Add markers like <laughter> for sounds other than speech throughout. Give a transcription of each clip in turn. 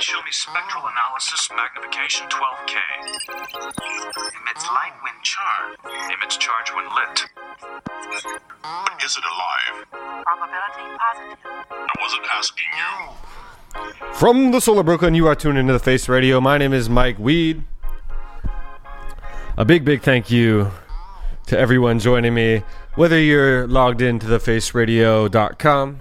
Show me spectral analysis magnification 12K. Emits light when charged. Emits charge when lit. But is it alive? Probability positive. I wasn't asking you. From the Solar Brooklyn, you are tuned into the Face Radio. My name is Mike Weed. A big, big thank you to everyone joining me, whether you're logged into thefaceradio.com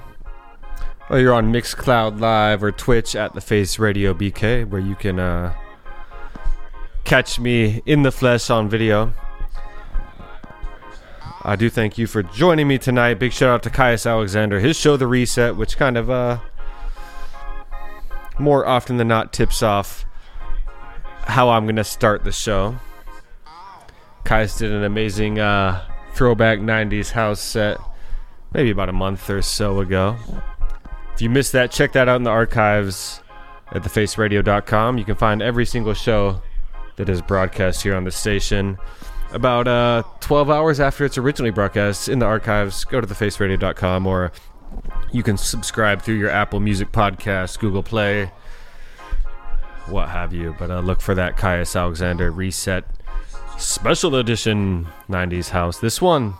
or you're on Mixcloud Live or Twitch at the Face Radio BK, where you can uh, catch me in the flesh on video. I do thank you for joining me tonight. Big shout out to Caius Alexander. His show, The Reset, which kind of uh, more often than not tips off how I'm going to start the show. Caius did an amazing uh, throwback 90s house set maybe about a month or so ago. If you missed that, check that out in the archives at thefaceradio.com. You can find every single show that is broadcast here on the station about uh, 12 hours after it's originally broadcast in the archives. Go to thefaceradio.com or you can subscribe through your Apple Music Podcast, Google Play, what have you. But uh, look for that Caius Alexander Reset Special Edition 90s House. This one,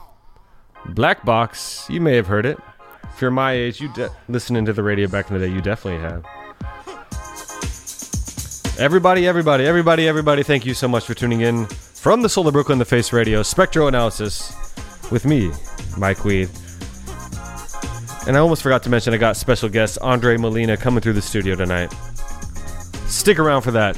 Black Box, you may have heard it. If you're my age, you de- listening to the radio back in the day, you definitely have. Everybody, everybody, everybody, everybody, thank you so much for tuning in from the Solar Brooklyn The Face Radio Spectral Analysis with me, Mike Weed. And I almost forgot to mention I got special guest Andre Molina coming through the studio tonight. Stick around for that.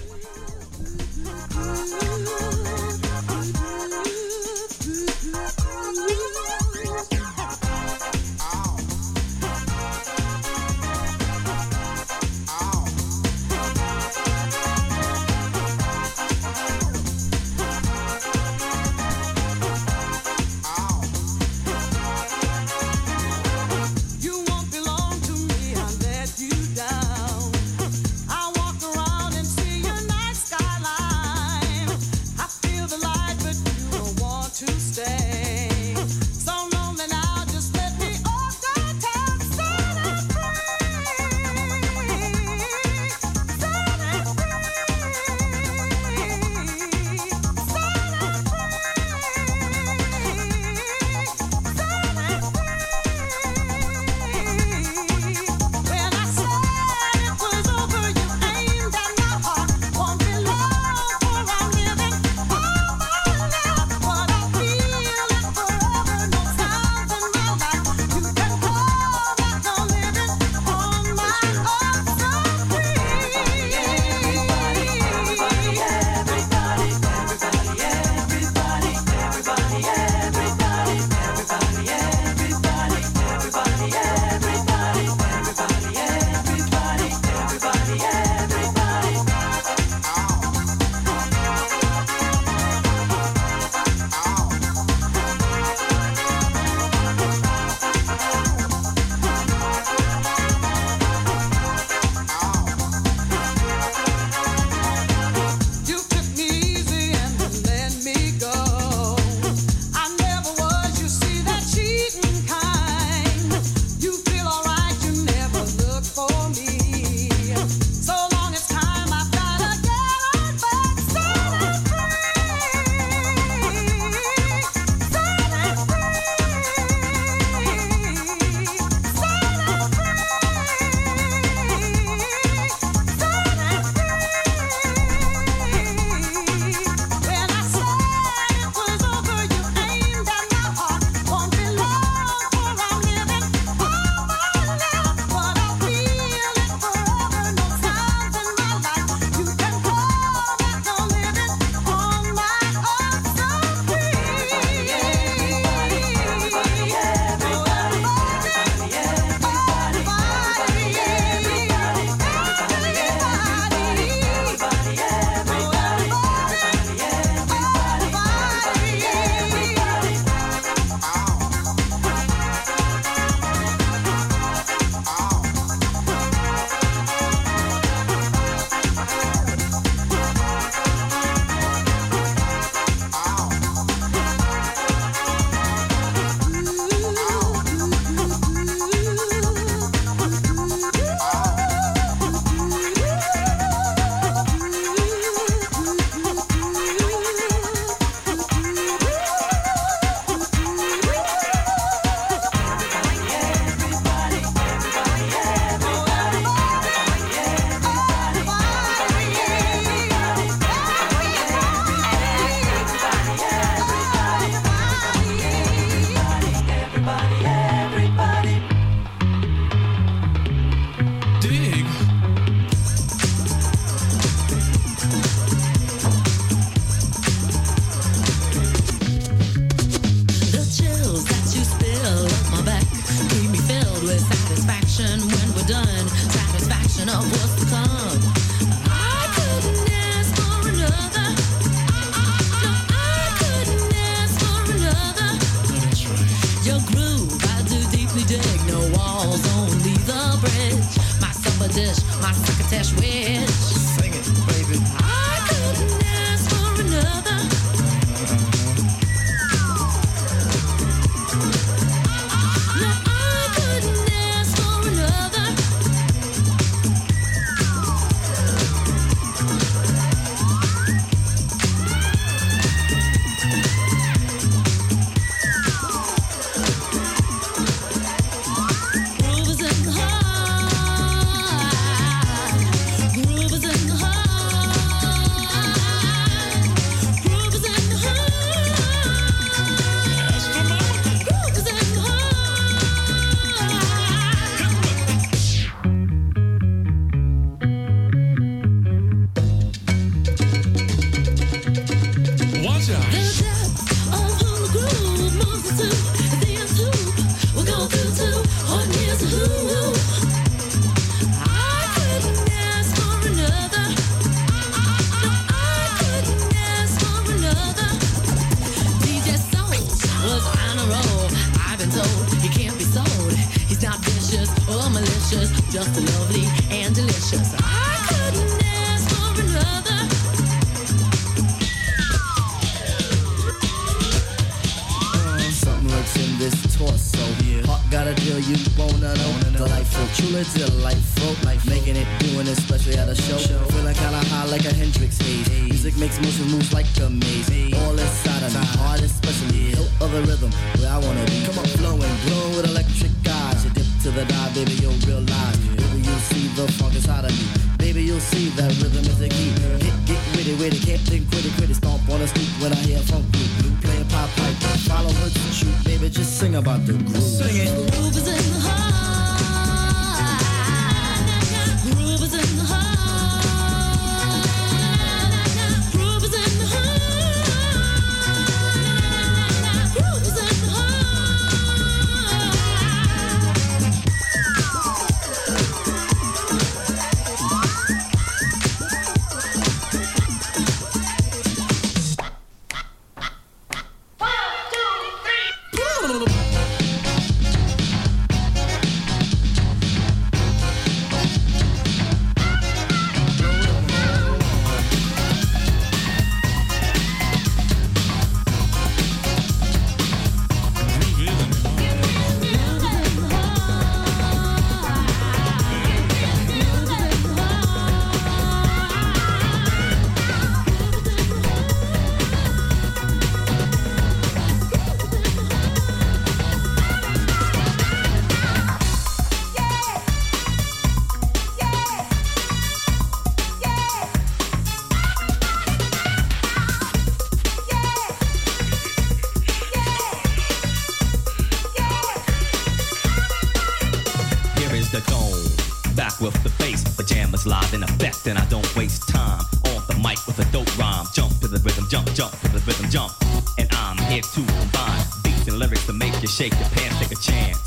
then I don't waste time. On the mic with a dope rhyme. Jump to the rhythm, jump, jump to the rhythm, jump. And I'm here to combine beats and lyrics to make you shake your pants, take a chance.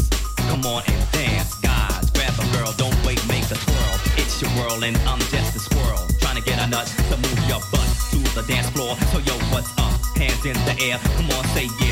Come on and dance, guys. Grab a girl, don't wait, make a twirl. It's your whirl and I'm just a squirrel. Trying to get a nut to move your butt to the dance floor. So yo, what's up? Hands in the air. Come on, say yeah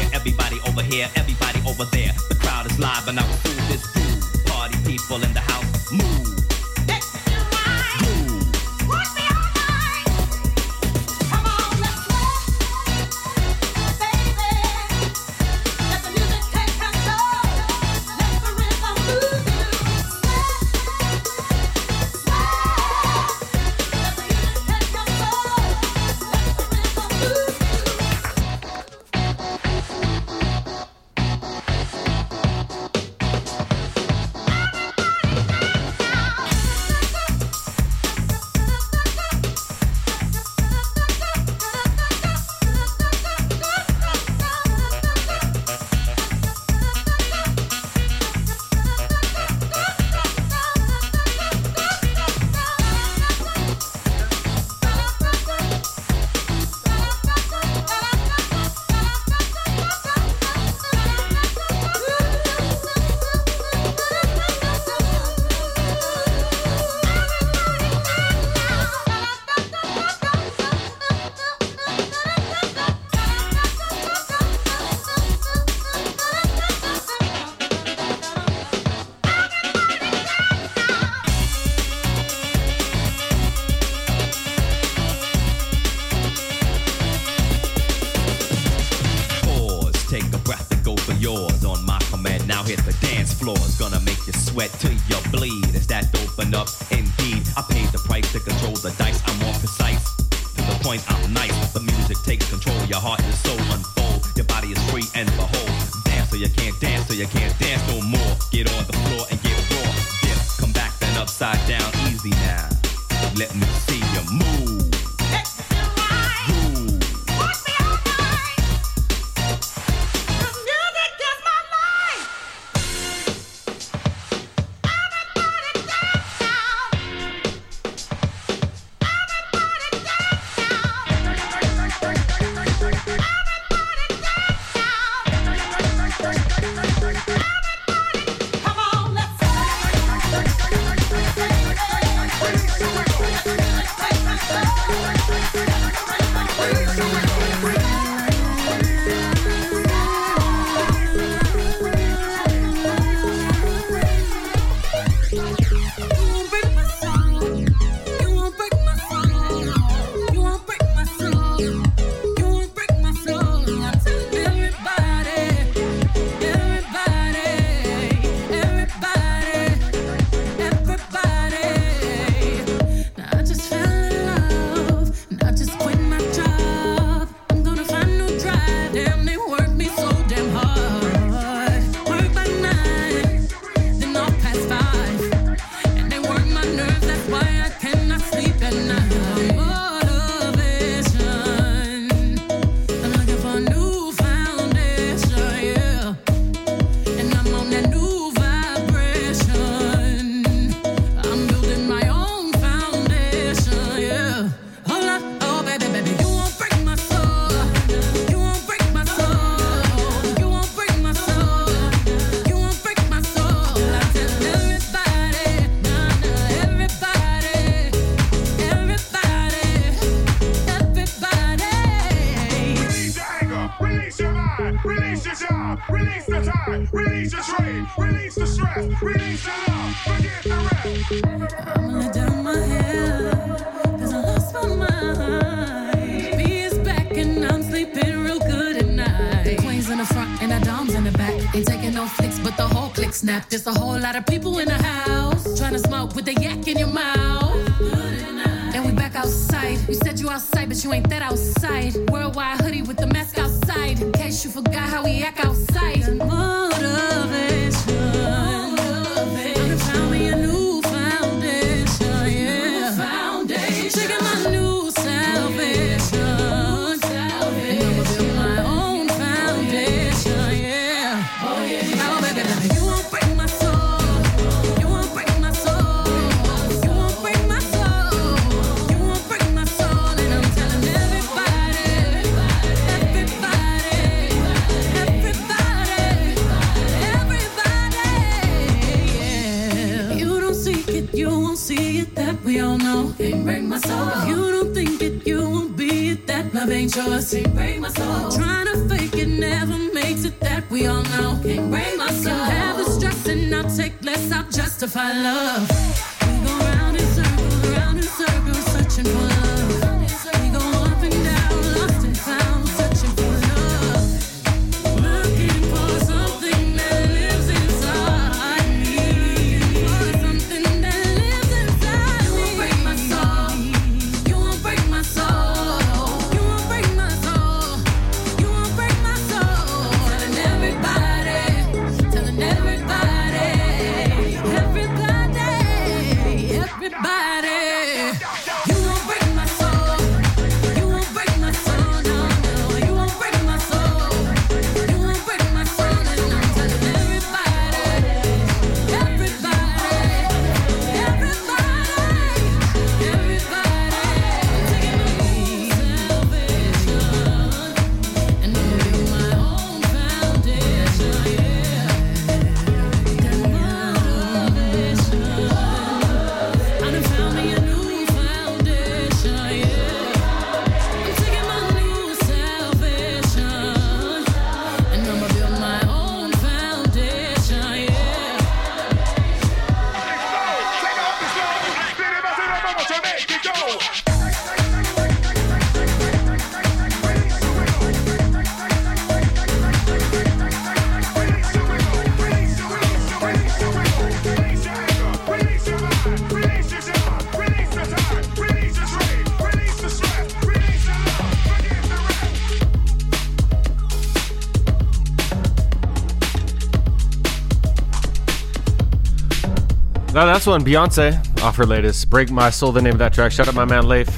Now that's one Beyonce off her latest "Break My Soul." The name of that track. Shout out my man Leif.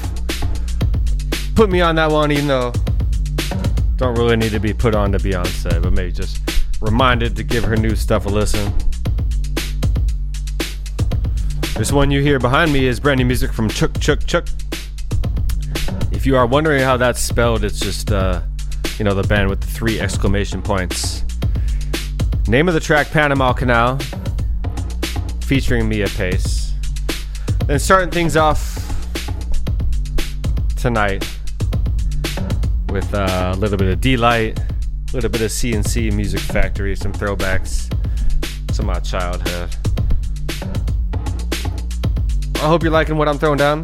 Put me on that one, even though don't really need to be put on to Beyonce, but maybe just reminded to give her new stuff a listen. This one you hear behind me is brand new music from Chuck Chuck Chuck. If you are wondering how that's spelled, it's just uh, you know the band with the three exclamation points. Name of the track Panama Canal featuring Meah Pace. Then starting things off tonight with uh, a little bit of Deee-Lite, a little bit of C+C Music Factory, some throwbacks to my childhood. I hope you're liking what I'm throwing down.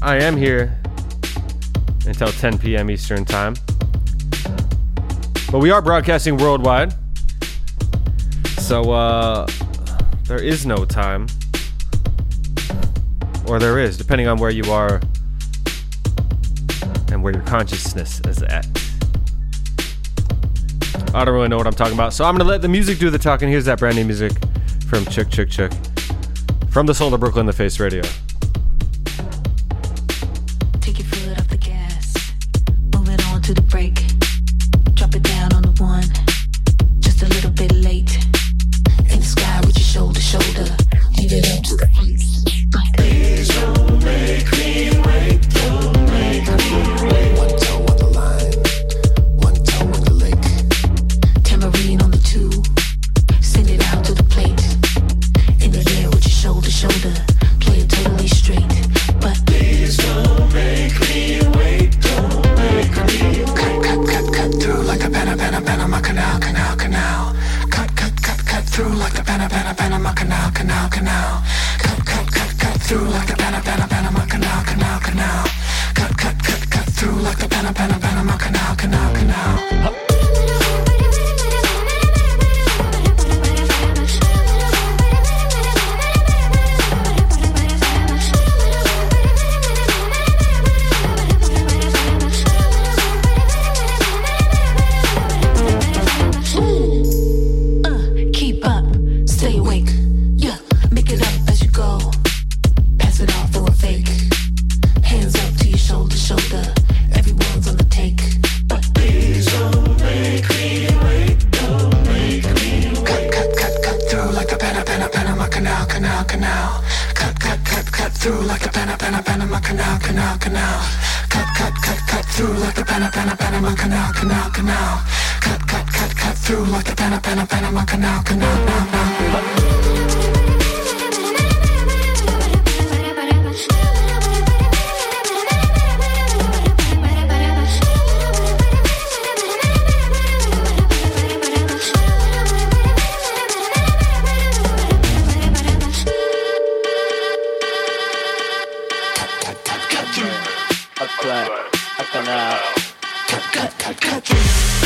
I am here until 10 p.m. Eastern Time. But we are broadcasting worldwide. So uh, there is no time. Or there is, depending on where you are and where your consciousness is at. I don't really know what I'm talking about, so I'm gonna let the music do the talking. Here's that brand new music from Chick Chick Chick from the Soul of Brooklyn, the Face Radio. Apply, a canal. Uh, cut, cut, cut, cut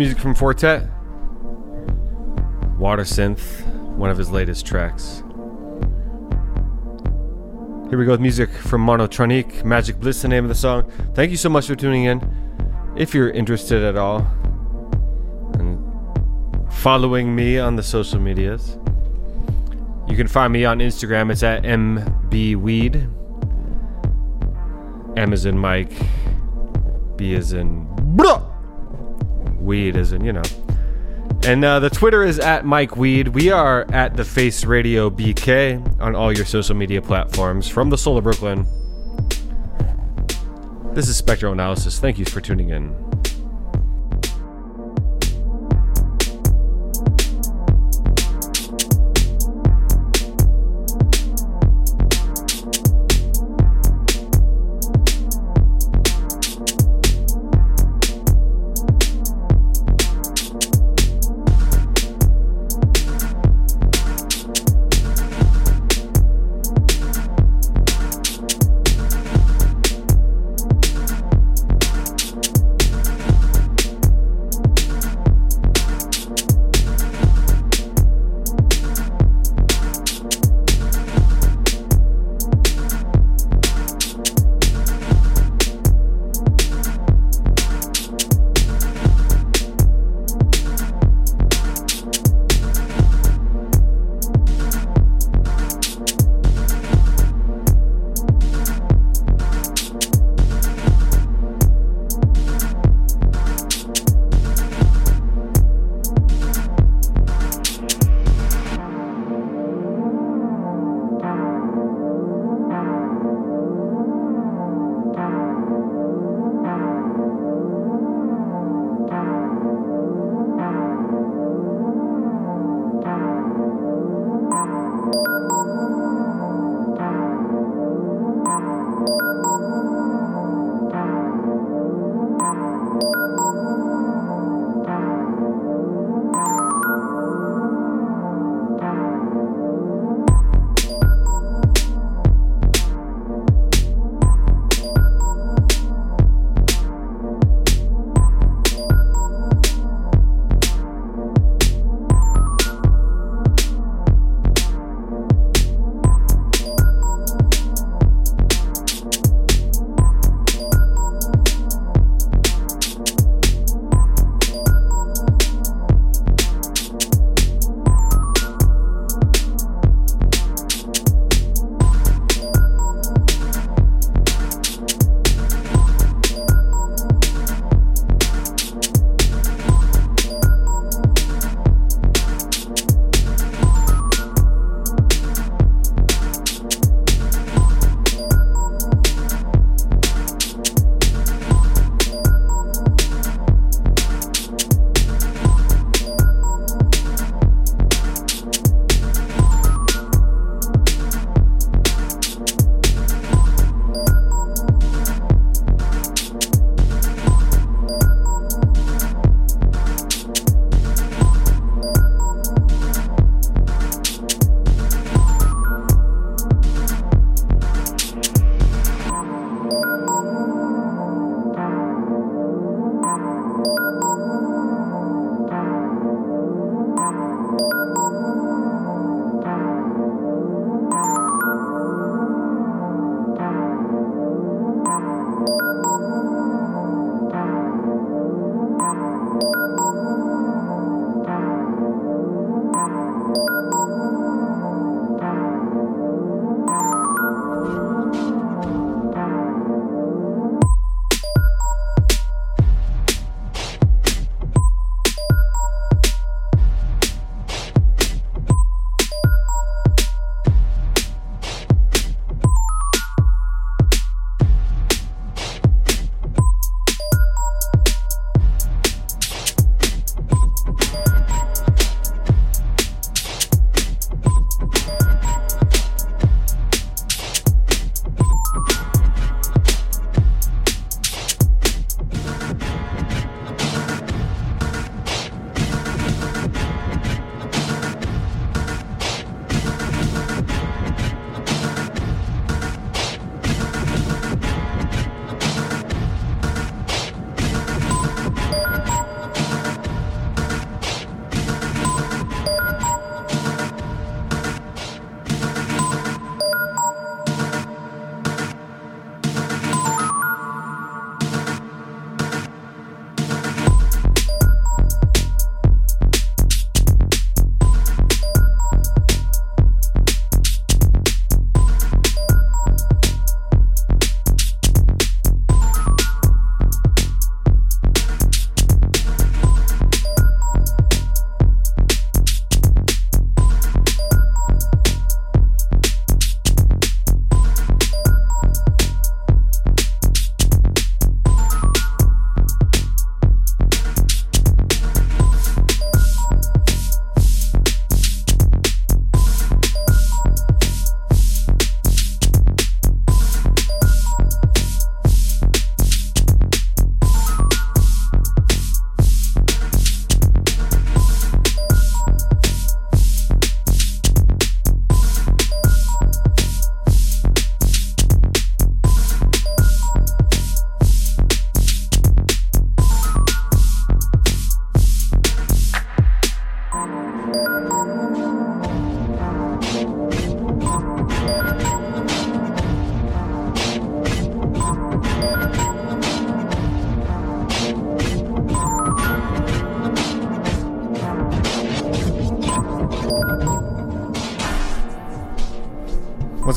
music from Four Tet. Water Synth, one of his latest tracks. Here we go with music from Monotronique. Magic Bliss, the name of the song. Thank you so much for tuning in. If you're interested at all and following me on the social medias, you can find me on Instagram. It's at mbweed. M is in Mike. B is in weed, as in you know. And uh, the Twitter is at Mike Weed. We are at the Face Radio BK on all your social media platforms from the Soul of Brooklyn. This is Spectral Analysis. Thank you for tuning in.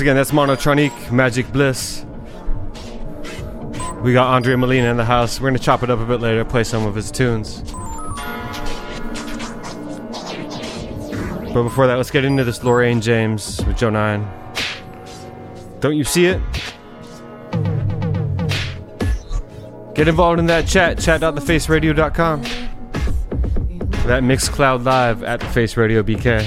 again, that's Monotronic, Magic Bliss. We got Andrea Molina in the house. We're gonna chop it up a bit later, play some of his tunes. But before that, let's get into this Lorraine James with Joe Nine. Don't you see it? Get involved in that chat, chat.thefaceradio.com. That Mixcloud Live at the Face Radio BK.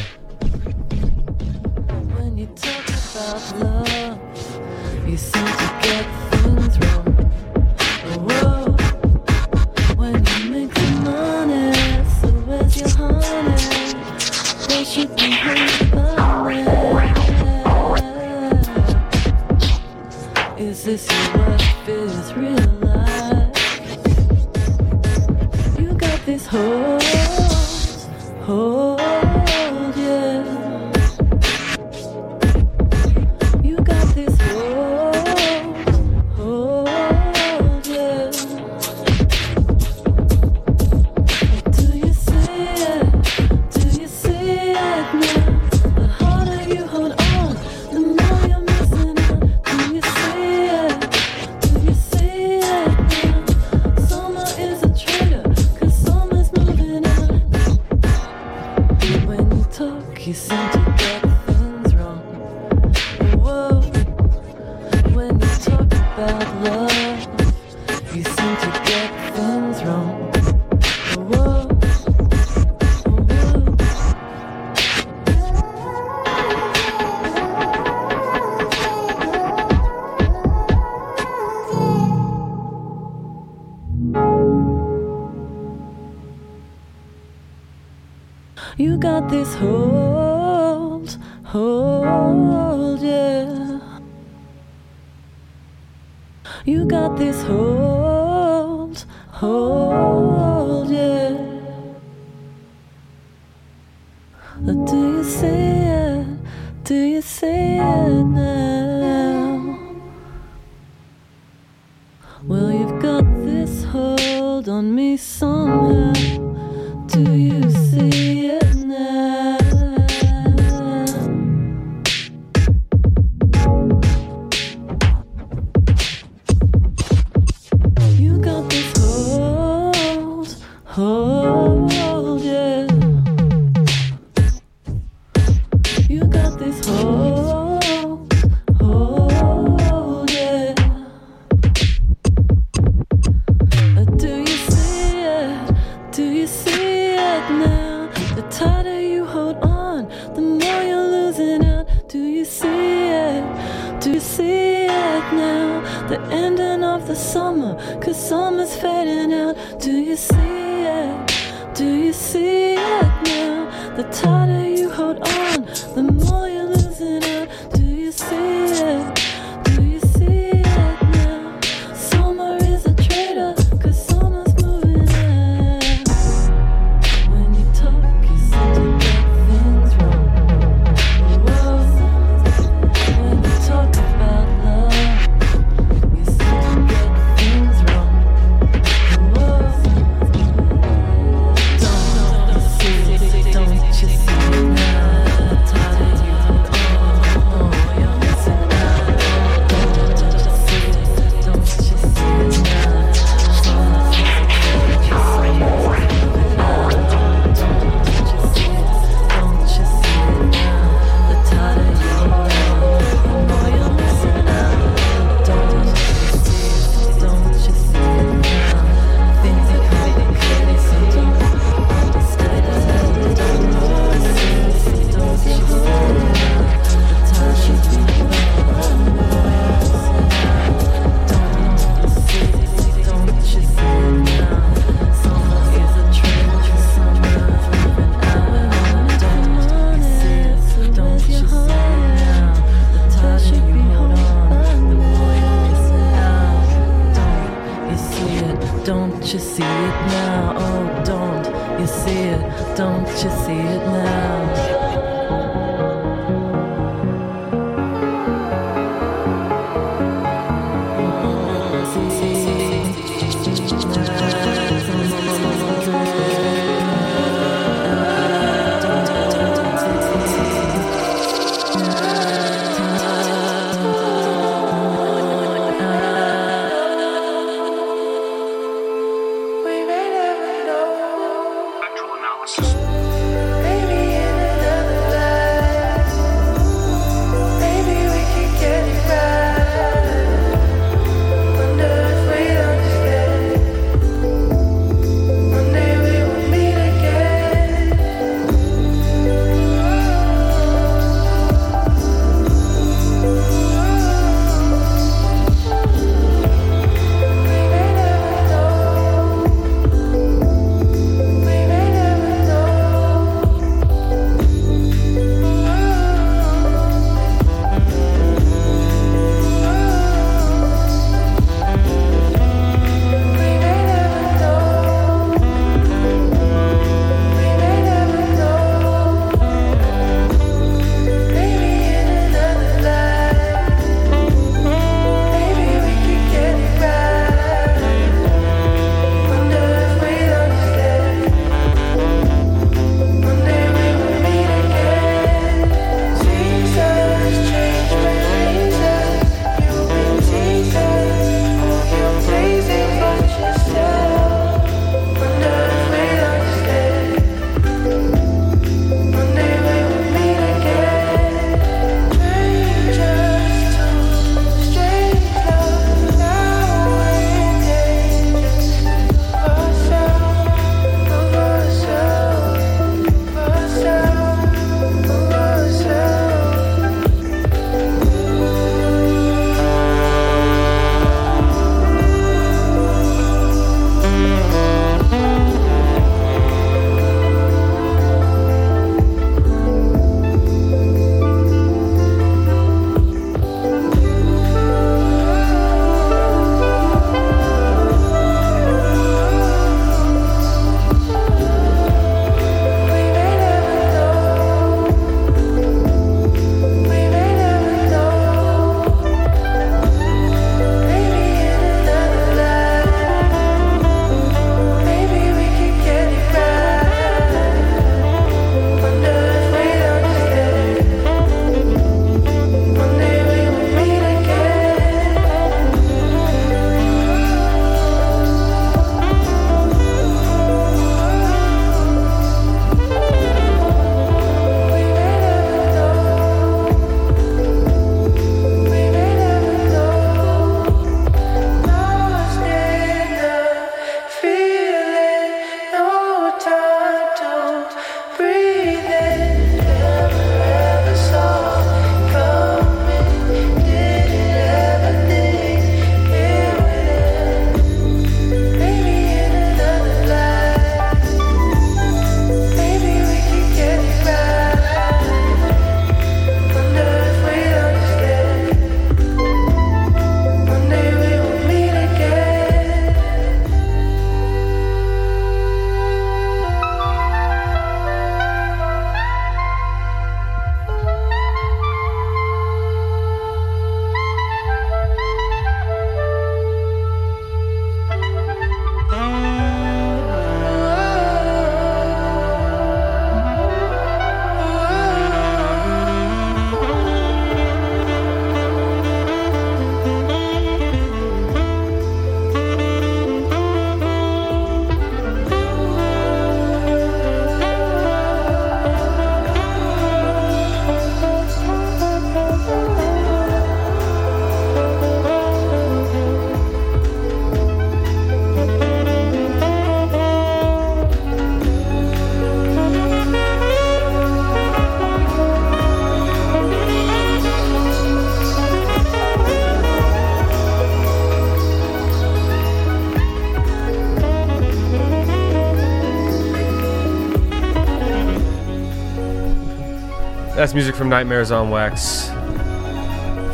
Music from Nightmares on Wax,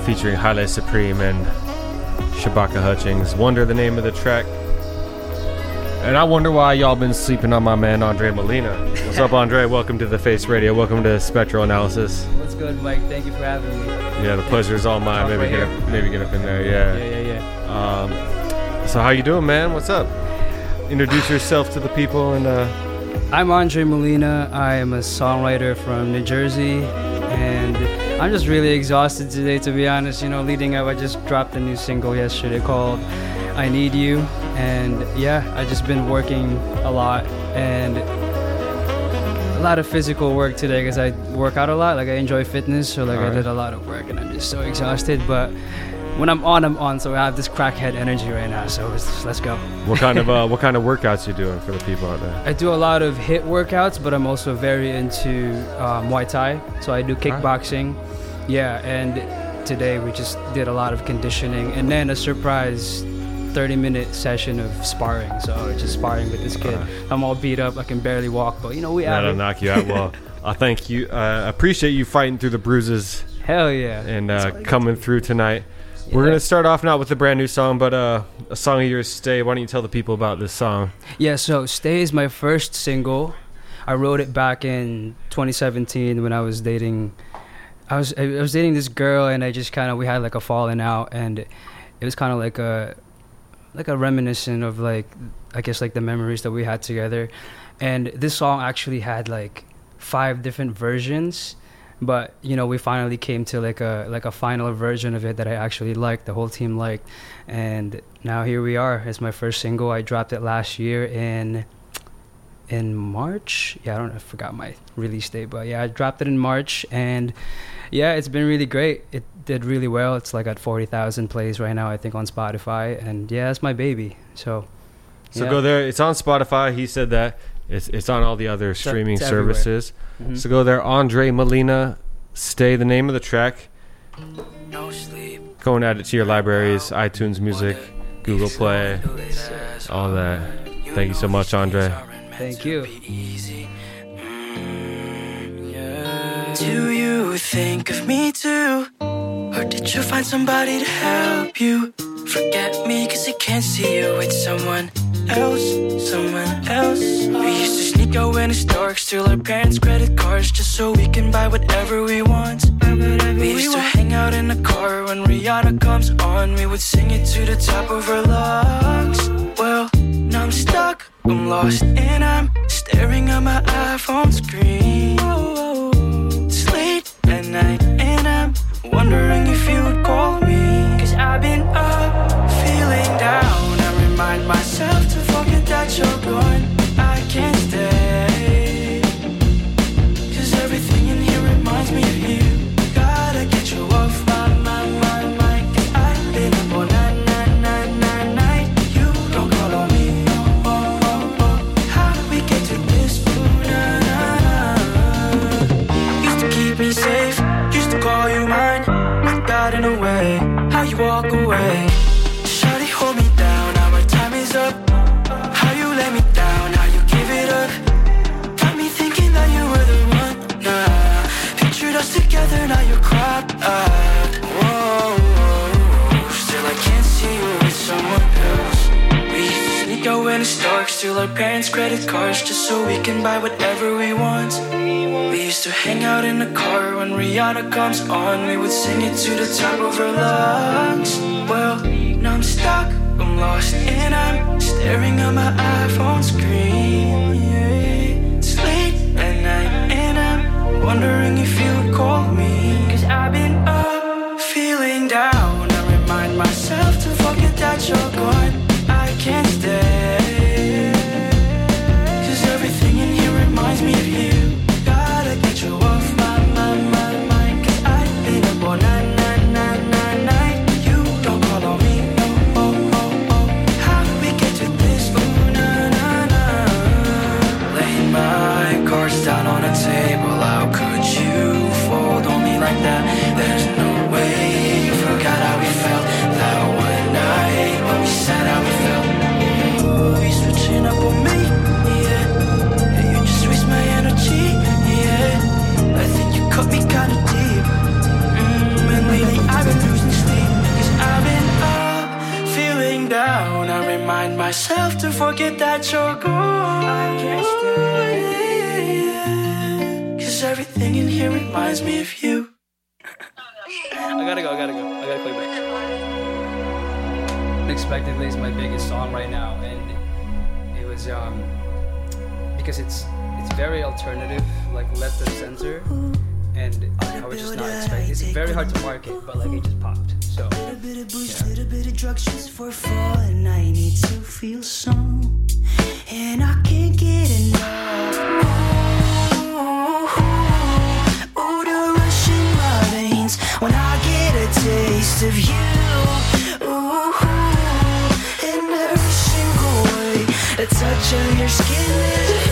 featuring Haile Supreme and Shabaka Hutchings. Wonder the name of the track. And I wonder why y'all been sleeping on my man Andre Molina. What's up, Andre? Welcome to the Face Radio. Welcome to Spectral Analysis. What's good, Mike? Thank you for having me. Yeah, the pleasure is all mine. Maybe right get here. up, maybe get up in there. Yeah. Yeah, yeah, yeah. Um, so how you doing, man? What's up? Introduce yourself to the people and uh, I'm Andre Molina. I am a songwriter from New Jersey, and I'm just really exhausted today, to be honest. You know, leading up, I just dropped a new single yesterday called I Need You, and yeah, I just been working a lot, and a lot of physical work today because I work out a lot. Like I enjoy fitness, so like I did a lot of work, and I'm just so exhausted. But when I'm on, I'm on. So I have this crackhead energy right now. So let's, let's go. What kind of uh, <laughs> what kind of workouts you doing for the people out there? I do a lot of HIIT workouts, but I'm also very into um, Muay Thai. So I do kickboxing. Yeah, and today we just did a lot of conditioning, and then a surprise 30 minute session of sparring. So just sparring with this kid. I'm all beat up. I can barely walk, but you know we That'll knock you out. Well, <laughs> I thank you. Uh, appreciate you fighting through the bruises. Hell yeah. And uh, coming through tonight. We're gonna start off not with a brand new song, but uh, a song of yours, "Stay." Why don't you tell the people about this song? Yeah, so Stay is my first single. I wrote it back in 2017 when I was dating. I was I was dating this girl, and I just kind of we had like a falling out, and it was kind of like a like a reminiscent of like I guess like the memories that we had together. And this song actually had like five different versions, but you know we finally came to like a like a final version of it that I actually liked, the whole team liked, and now here we are. It's my first single. I dropped it last year in in March. Yeah, I don't know, I forgot my release date, but yeah, I dropped it in March and yeah, it's been really great. It did really well. It's like at 40,000 plays right now I think on Spotify and yeah, it's my baby. So So yeah. go there. It's on Spotify. He said that. It's it's on all the other streaming it's everywhere. services. Mhm. So go there. Andre Molina, "Stay." The name of the track. No sleep. Go and add it to your libraries, iTunes Music, Google Play, all that. Thank you so much, Andre. Thank you. Do you think of me too? Or did you find somebody to help you? Forget me cause I can't see you with someone else, someone else. We used to sneak out when it's dark, steal our parents' credit cards just so we can buy whatever we want. We used to hang out in the car when Rihanna comes on. We would sing it to the top of our lungs. Well, now I'm stuck, I'm lost, and I'm staring at my iPhone screen. It's late at night, and I'm wondering if you myself to forget that you're gone. Our parents' credit cards just so we can buy whatever we want. We used to hang out in the car when Rihanna comes on. We would sing it to the top of our lungs. Well, now I'm stuck, I'm lost, and I'm staring at my iPhone screen. It's late at night, and I'm wondering if you would call me. Cause I've been up, feeling down. I remind myself to forget that you're gone. I can't stay. Myself to forget that you're gone. I can't stay. Cause everything in here reminds me of you. I gotta go, I gotta go. I gotta play back. Unexpectedly is my biggest song right now, and it was um because it's it's very alternative, like left of center, and I was just not expecting. It's very hard to market, but like it just popped. So. Little bit of booze, little bit of drugs just for fun. I need to feel some, and I can't get enough. When I get a taste of you. Ooh, and every single way, the touch of your skin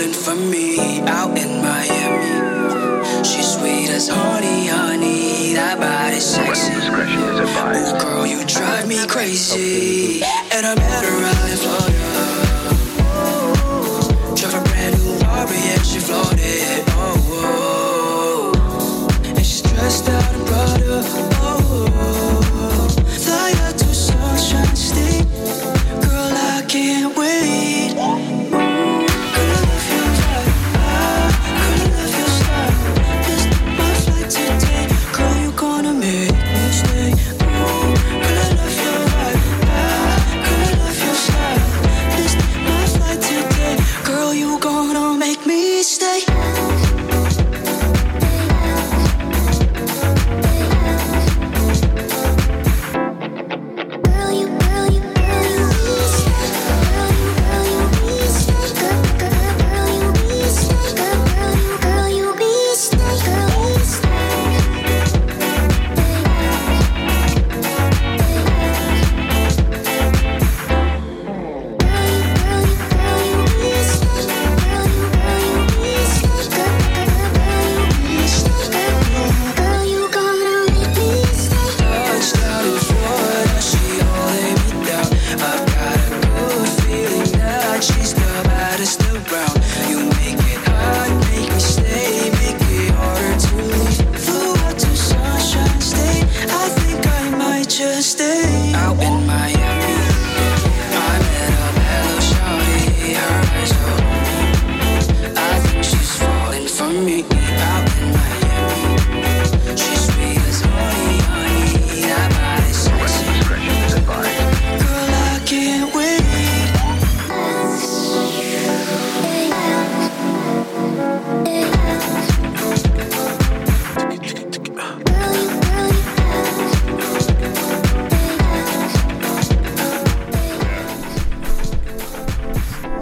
Falling for me. Out in Miami, she's sweet as honey, honey. That body's sexy. Oh, girl, you drive me crazy. And I met her out in Florida. A brand new and she floated.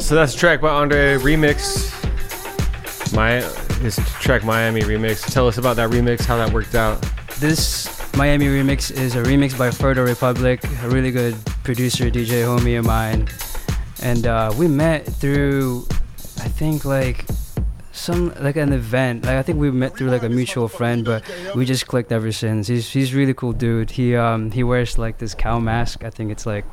So that's a track by Andre remix. My is track Miami remix. Tell us about that remix, how that worked out. This Miami remix is a remix by Further Republic, a really good producer, DJ homie of mine. And uh, we met through, I think, like some like an event. Like I think we met through like a mutual friend, but we just clicked ever since. He's he's really cool dude. He um he wears like this cow mask. I think it's like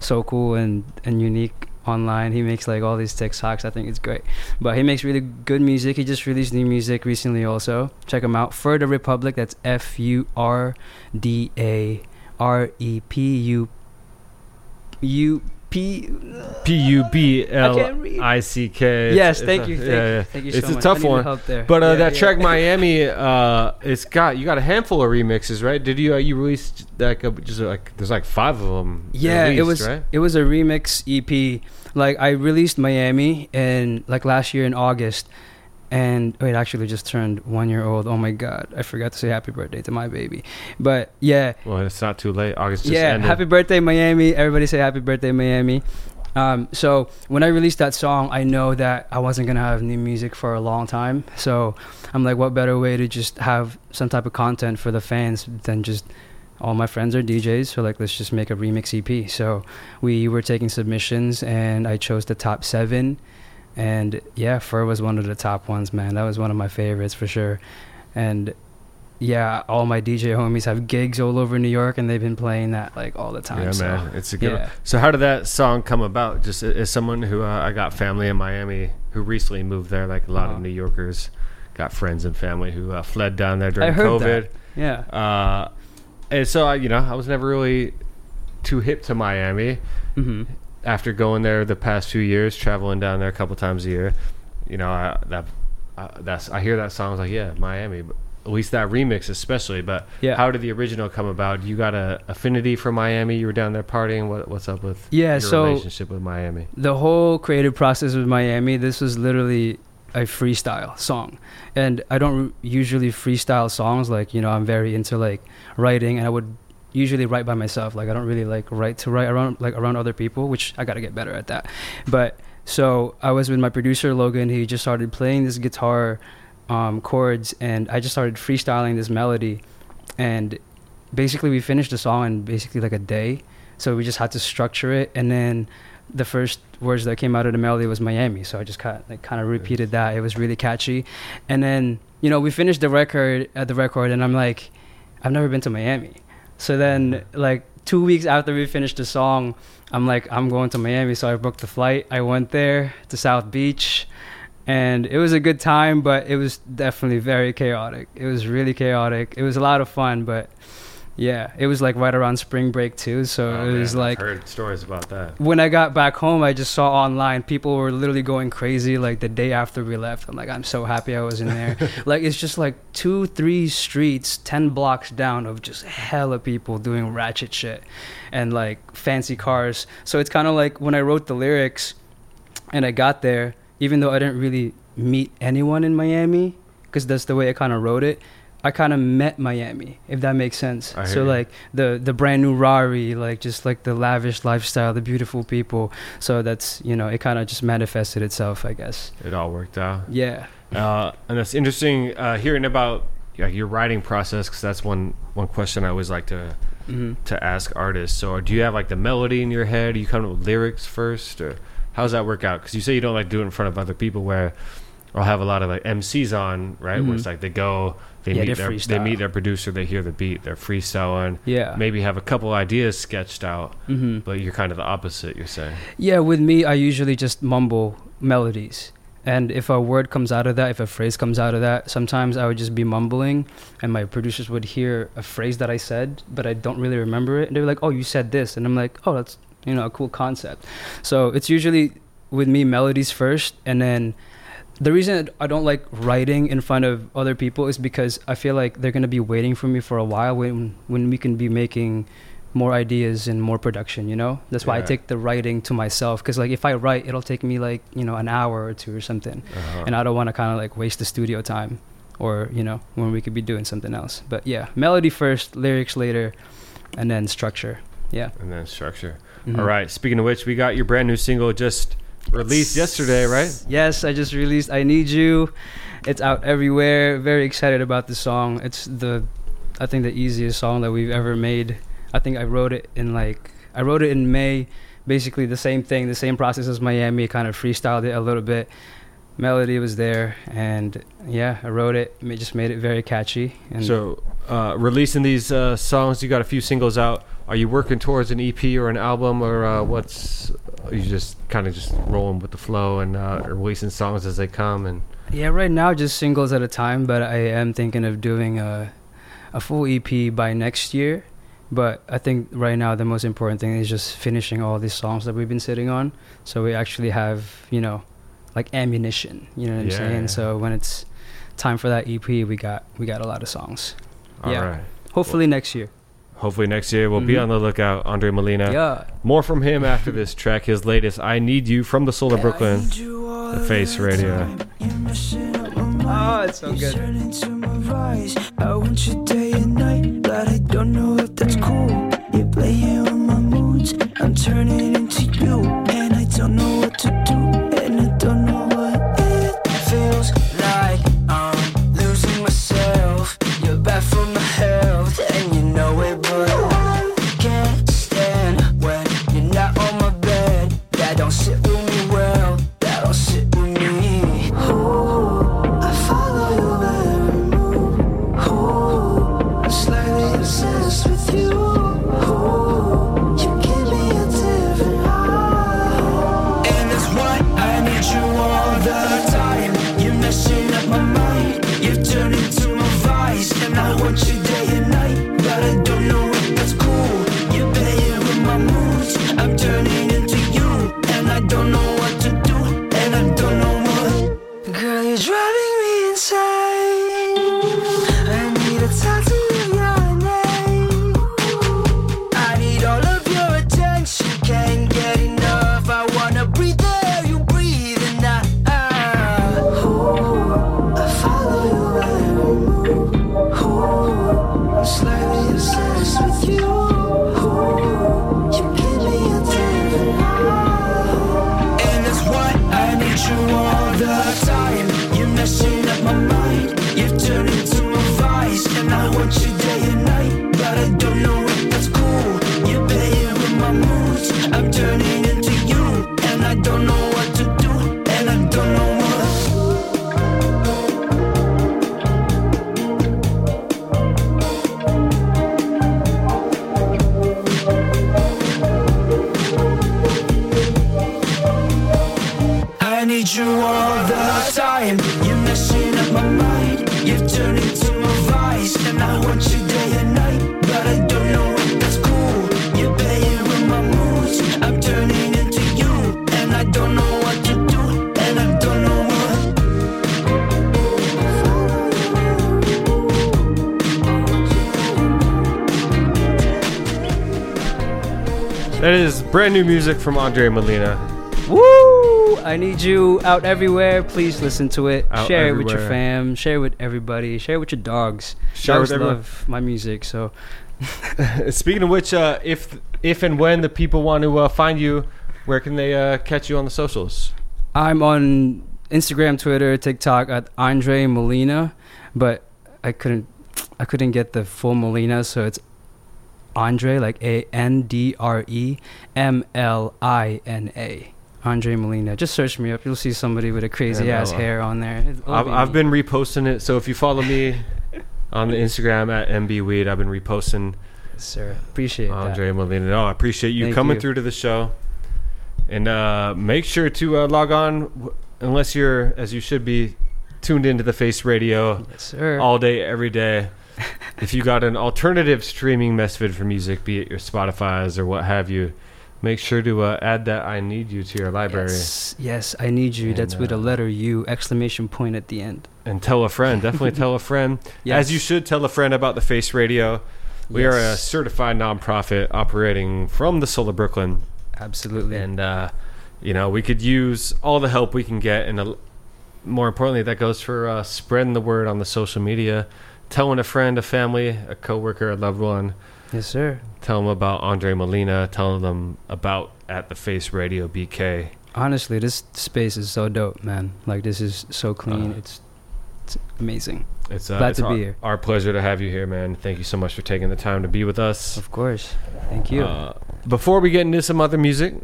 so cool and and unique online. He makes like all these TikToks. I think it's great. But he makes really good music. He just released new music recently also. Check him out. For the Republic. That's F U R D A R E P U U P P U B L I C K. Yes, It's thank a- you, thank yeah, you, yeah. thank you so It's a much. tough I one. But uh, Yeah, that track Miami, uh, it's got you got a handful of remixes, right? Did you uh, you released like a, just like there's like five of them? Yeah, it was right. it was a remix EP. Like I released Miami in like last year in August, and wait, actually just turned one year old. Oh my god, I forgot to say happy birthday to my baby. But yeah, Well, it's not too late. August just yeah, ended. happy birthday Miami! Everybody say happy birthday Miami. Um, so when I released that song, I know that I wasn't gonna have new music for a long time. So I'm like, what better way to just have some type of content for the fans than just all my friends are DJs, so like let's just make a remix EP. So we were taking submissions, and I chose the top seven, and yeah, Fur was one of the top ones. Man, that was one of my favorites for sure. And yeah, all my DJ homies have gigs all over New York, and they've been playing that like all the time. Yeah, so, man, it's a good. yeah. So how did that song come about? Just as someone who uh, I got family in Miami who recently moved there, like a lot Uh-huh. of New Yorkers, got friends and family who uh, fled down there during COVID. that. Yeah. Uh, and so I, you know, I was never really too hip to Miami. Mhm. After going there the past few years, traveling down there a couple times a year, you know, I, that uh, that's I hear that song. I was like, yeah, Miami. But at least that remix, especially. But Yeah. how did the original come about? You got a affinity for Miami? You were down there partying. What, what's up with Yeah, your so- relationship with Miami? the whole creative process with Miami, this was literally a freestyle song. And I don't usually freestyle songs. Like, you know, I'm very into like writing and I would usually write by myself. Like, I don't really like write to write around, like around other people, which I got to get better at that. But so I was with my producer, Logan. He just started playing this guitar um, chords and I just started freestyling this melody. And basically we finished the song in basically like a day. So we just had to structure it and then the first words that came out of the melody was Miami. So I just kind of, like kind of repeated that. It was really catchy. And then, you know, we finished the record at the record and I'm like, I've never been to Miami. So then like 2 weeks after we finished the song, I'm like I'm going to Miami, so I booked the flight. I went there to South Beach and it was a good time, but it was definitely very chaotic. It was really chaotic. It was a lot of fun, but yeah, it was like right around spring break too, so Oh, it man, was I've like heard stories about that. when I got back home, I just saw online people were literally going crazy like the day after we left. I'm like, I'm so happy I was in there. <laughs> like it's just like two, three streets, ten blocks down of just hella people doing ratchet shit and like fancy cars. So it's kind of like when I wrote the lyrics and I got there, even though I didn't really meet anyone in Miami, because that's the way I kind of wrote it. I kind of met Miami, if that makes sense. So you. like the the brand new Rari, like just like the lavish lifestyle, the beautiful people. So that's you know it kind of just manifested itself, I guess. It all worked out. Yeah. Uh, and it's interesting uh, hearing about like, your writing process because that's one one question I always like to Mhm. to ask artists. So, do you have like the melody in your head? Do you come up with lyrics first, or how does that work out? Because you say you don't like do it in front of other people. Where I'll have a lot of like MCs on, right? Where it's Mhm. like they go, they Yeah, meet their they meet their producer, they hear the beat, they're freestyling. Yeah. maybe have a couple ideas sketched out, Mhm. but you're kind of the opposite. You're saying. Yeah, with me, I usually just mumble melodies. And if a word comes out of that, if a phrase comes out of that, sometimes I would just be mumbling, and my producers would hear a phrase that I said, but I don't really remember it. And they're like, "Oh, you said this," and I'm like, "Oh, that's you know a cool concept." So it's usually with me melodies first, and then the reason I don't like writing in front of other people is because I feel like they're gonna be waiting for me for a while when when we can be making more ideas and more production. You know, that's why I take the writing to myself because like if I write, it'll take me like you know an hour or two or something, Uh-huh. and I don't want to kind of like waste the studio time or you know when we could be doing something else. But yeah, melody first, lyrics later, and then structure. Yeah. and then structure. Mhm. All right. Speaking of which, we got your brand new single just released yesterday, right? Yes, I just released I Need You. it's out everywhere. Very excited about the song. It's the, I think the easiest song that we've ever made. I think I wrote it in like I wrote it in May. Basically the same thing, the same process as Miami. Kind of freestyled it a little bit. Melody was there, and yeah, I wrote it. It Just made it very catchy. And So, uh, releasing these uh, songs, you got a few singles out. Are you working towards an EP or an album, or uh, what's? Are you just kind of just rolling with the flow and uh, releasing songs as they come? And Yeah, right now just singles at a time, but I am thinking of doing a a full EP by next year. But I think right now the most important thing is just finishing all these songs that we've been sitting on, so we actually have you know like ammunition. You know what I'm Yeah, saying? So when it's time for that EP, we got we got a lot of songs. All yeah, right. hopefully next year. Hopefully next year we'll be Mhm. on the lookout. Andre Molina. Yeah. More from him after this track. His latest, "I Need You" from the Soul of Brooklyn, the Face Radio. Oh, it's so good. into my rise. I want you day and night, but I don't know if that's cool. You're playing with my moods. I'm turning into you, and I don't know what to do, brand new music from Andre Molina. Woo! I need you out everywhere. Please listen to it. Out share it with your fam. Share it with everybody. Share it with your dogs. Share dogs with everyone. love my music. So <laughs> Speaking of which, uh, if if and when the people want to uh, find you, where can they uh, catch you on the socials? I'm on Instagram, Twitter, TikTok at Andre Molina, but I couldn't I couldn't get the full Molina, so it's Andre like A N D R E M L I N A. Andre Molina. Just search me up. You'll see somebody with a crazy ass uh, hair on there. I've, be I've been reposting it. So if you follow me <laughs> on the Instagram at mbweed, I've been reposting. sir. Appreciate that. Andre Molina. No, I appreciate you Thank coming you. through to the show. And uh, make sure to uh, log on, w- unless you're, as you should be, tuned into the Face Radio Yes, all day, every day. If you got an alternative streaming method for music, be it your Spotify's or what have you, make sure to uh, add that I Need You to your library. Yes, yes, I need you. And, That's with a uh, letter U, exclamation point at the end. and tell a friend. Definitely <laughs> tell a friend. Yes. As you should tell a friend about the Face Radio. We are a certified nonprofit operating from the Soul of Brooklyn. Absolutely. And, uh, you know, we could use all the help we can get. And uh, more importantly, that goes for uh, spreading the word on the social media, telling a friend, a family, a coworker, a loved one. Yes, sir. Tell them about Andre Molina. Tell them about At the Face Radio BK. Honestly, this space is so dope, man. Like this is so clean. Uh, it's It's amazing. It's uh, glad it's to our, be here. Our pleasure to have you here, man. Thank you so much for taking the time to be with us. Of course. Thank you. Uh, before we get into some other music,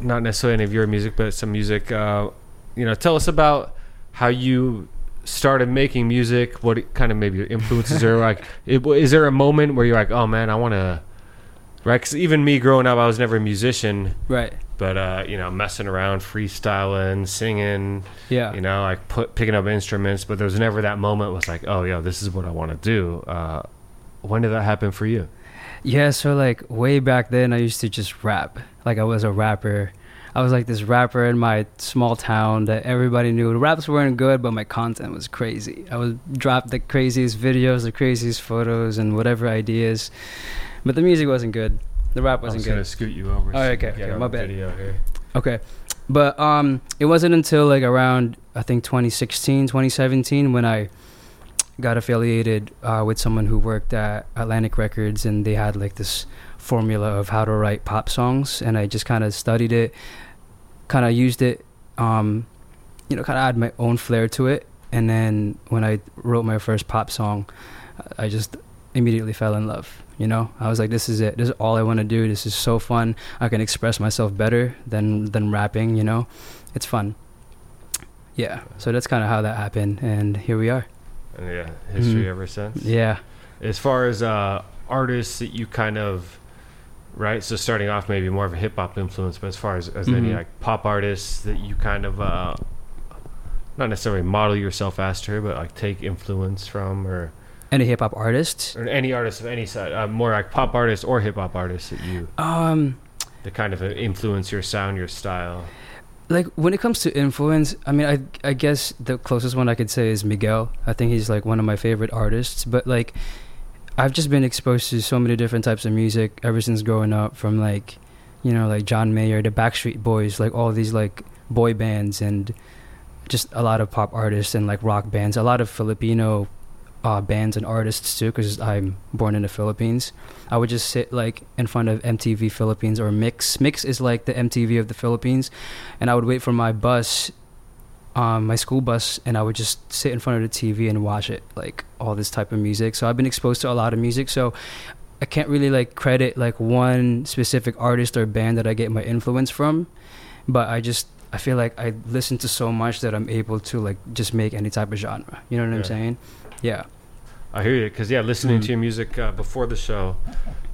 not necessarily any of your music, but some music, uh, you know, tell us about how you started making music. What kind of maybe your influences are like? <laughs> It, is there a moment where you're like, oh man, I want to, right? Because even me growing up, I was never a musician, Right. But uh, you know, messing around, freestyling, singing, Yeah. you know, like put, picking up instruments. But there was never that moment was like, oh yeah, this is what I want to do. Uh, when did that happen for you? Yeah, so like way back then, I used to just rap. Like I was a rapper. I was like this rapper in my small town that everybody knew. The raps weren't good, but my content was crazy. I would drop the craziest videos, the craziest photos, and whatever ideas. But the music wasn't good. The rap wasn't good. I was good. gonna scoot you over. Oh, okay, okay, my bad. Video here. Okay. But um it wasn't until like around I think 2016, 2017 when I got affiliated uh, with someone who worked at Atlantic Records and they had like this formula of how to write pop songs and I just kind of studied it, kind of used it um you know, kind of add my own flair to it and then when I wrote my first pop song, I just immediately fell in love. You know, I was like, "This is it. This is all I want to do. This is so fun. I can express myself better than than rapping. You know, it's fun." Yeah, so that's kind of how that happened, and here we are. And yeah, history Mhm. ever since. Yeah. As far as uh, artists that you kind of, right? So starting off maybe more of a hip hop influence, but as far as, as any Mhm. like pop artists that you kind of, uh, not necessarily model yourself after, but like take influence from, or Any hip hop artists? or any artist of any side, uh, more like pop artists or hip hop artists that you Um, that kind of influence your sound, your style. like when it comes to influence, I mean, I I guess the closest one I could say is Miguel. I think he's like one of my favorite artists. But like, I've just been exposed to so many different types of music ever since growing up. From like, you know, like John Mayer, the Backstreet Boys, like all these like boy bands, and just a lot of pop artists and like rock bands. A lot of Filipino uh, bands and artists too, because I'm born in the Philippines. I would just sit like in front of MTV Philippines or Myx. Myx is like the MTV of the Philippines, and I would wait for my bus, um, my school bus, and I would just sit in front of the TV and watch it, like all this type of music. So I've been exposed to a lot of music. So I can't really like credit like one specific artist or band that I get my influence from, but I just I feel like I listen to so much that I'm able to like just make any type of genre. You know what I'm saying? Yeah. I hear you because yeah, listening Mhm. to your music uh, before the show,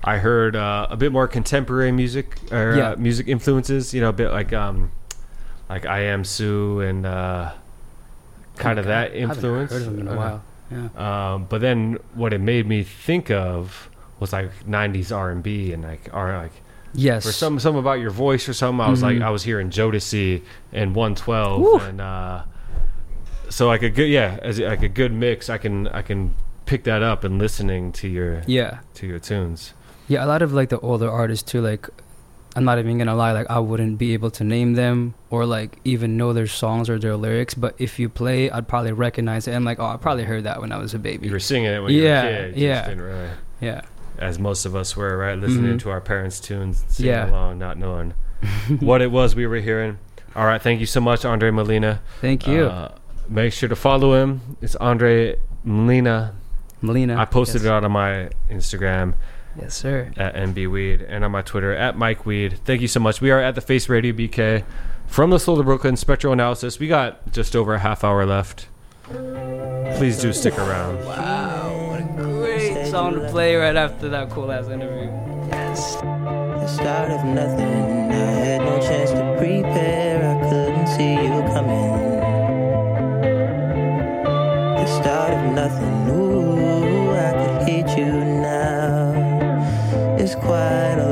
I heard uh, a bit more contemporary music or Yeah. uh, music influences. You know, a bit like um, like I am Sue and uh, kind of God, that I haven't influence. heard of them in a while. Yeah. Um, but then what it made me think of was like '90s R&B and like R like. Yes. For some some about your voice or something, I was like Mhm. I was hearing Jodeci and 112 Woo. and uh, so like a good yeah as like a good mix. I can I can pick that up and listening to your Yeah. to your tunes. Yeah, a lot of like the older artists too. Like, I'm not even gonna lie. Like, I wouldn't be able to name them or like even know their songs or their lyrics. But if you play, I'd probably recognize it. And like, oh, I probably heard that when I was a baby. You were singing it when yeah, you were a kid. yeah, just didn't really, yeah. As most of us were, right? Listening Mhm. to our parents' tunes, singing Yeah. along, not knowing <laughs> what it was we were hearing. All right, thank you so much, Andre Molina. Thank you. Uh, make sure to follow him. It's Andre Molina. Molina. I posted yes. it out on my Instagram. Yes, sir. At MB Weed and on my Twitter at Mike Weed. Thank you so much. We are at the Face Radio BK from the Soul of Brooklyn Spectral Analysis. We got just over a half hour left. Please do stick around. Wow, what a great song to play right after that cool ass interview. Yes. The start of nothing. I had no chance to prepare. I couldn't see you coming. The start of nothing. It's quite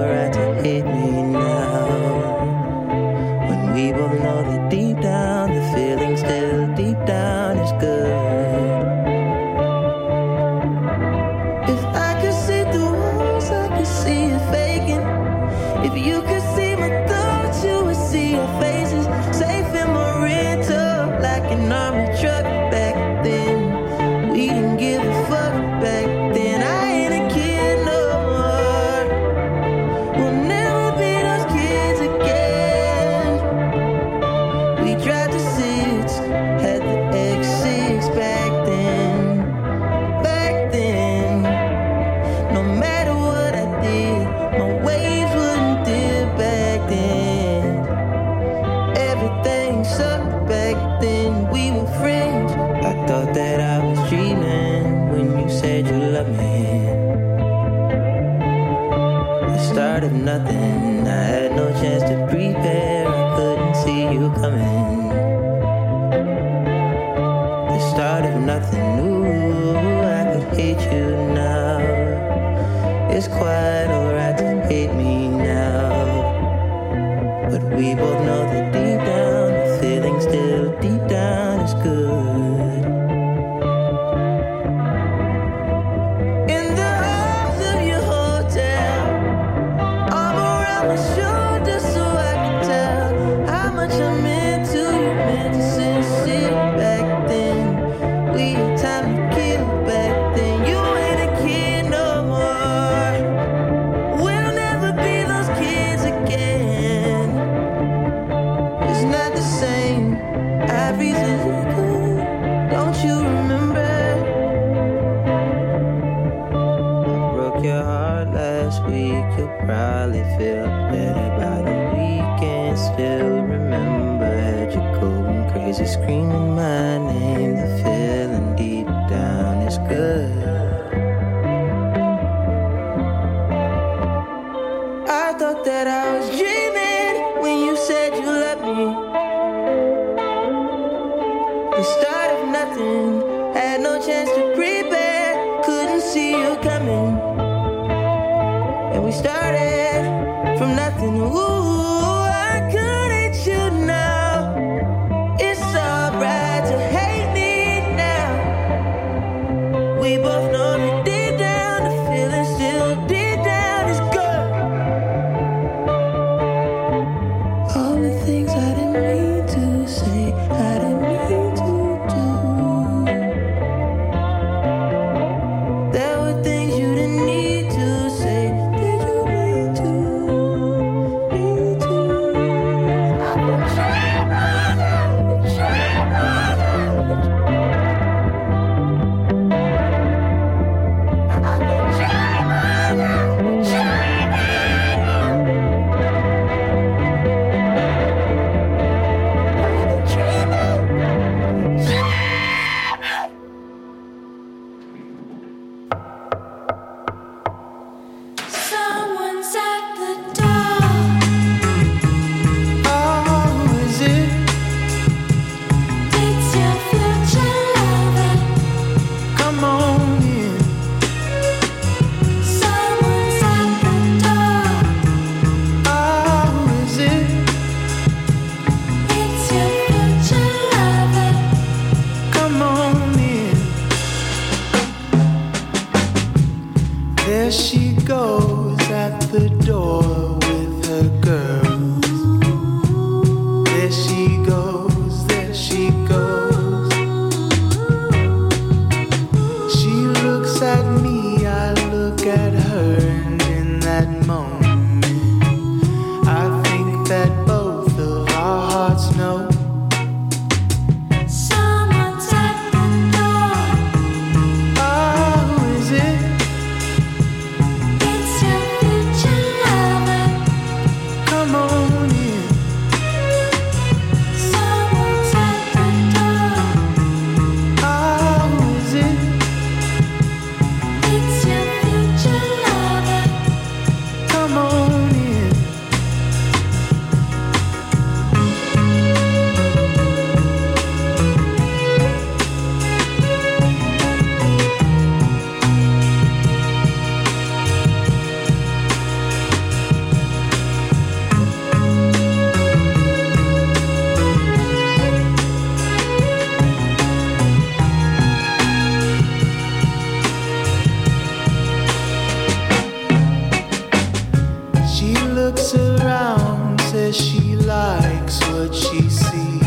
she likes what she sees.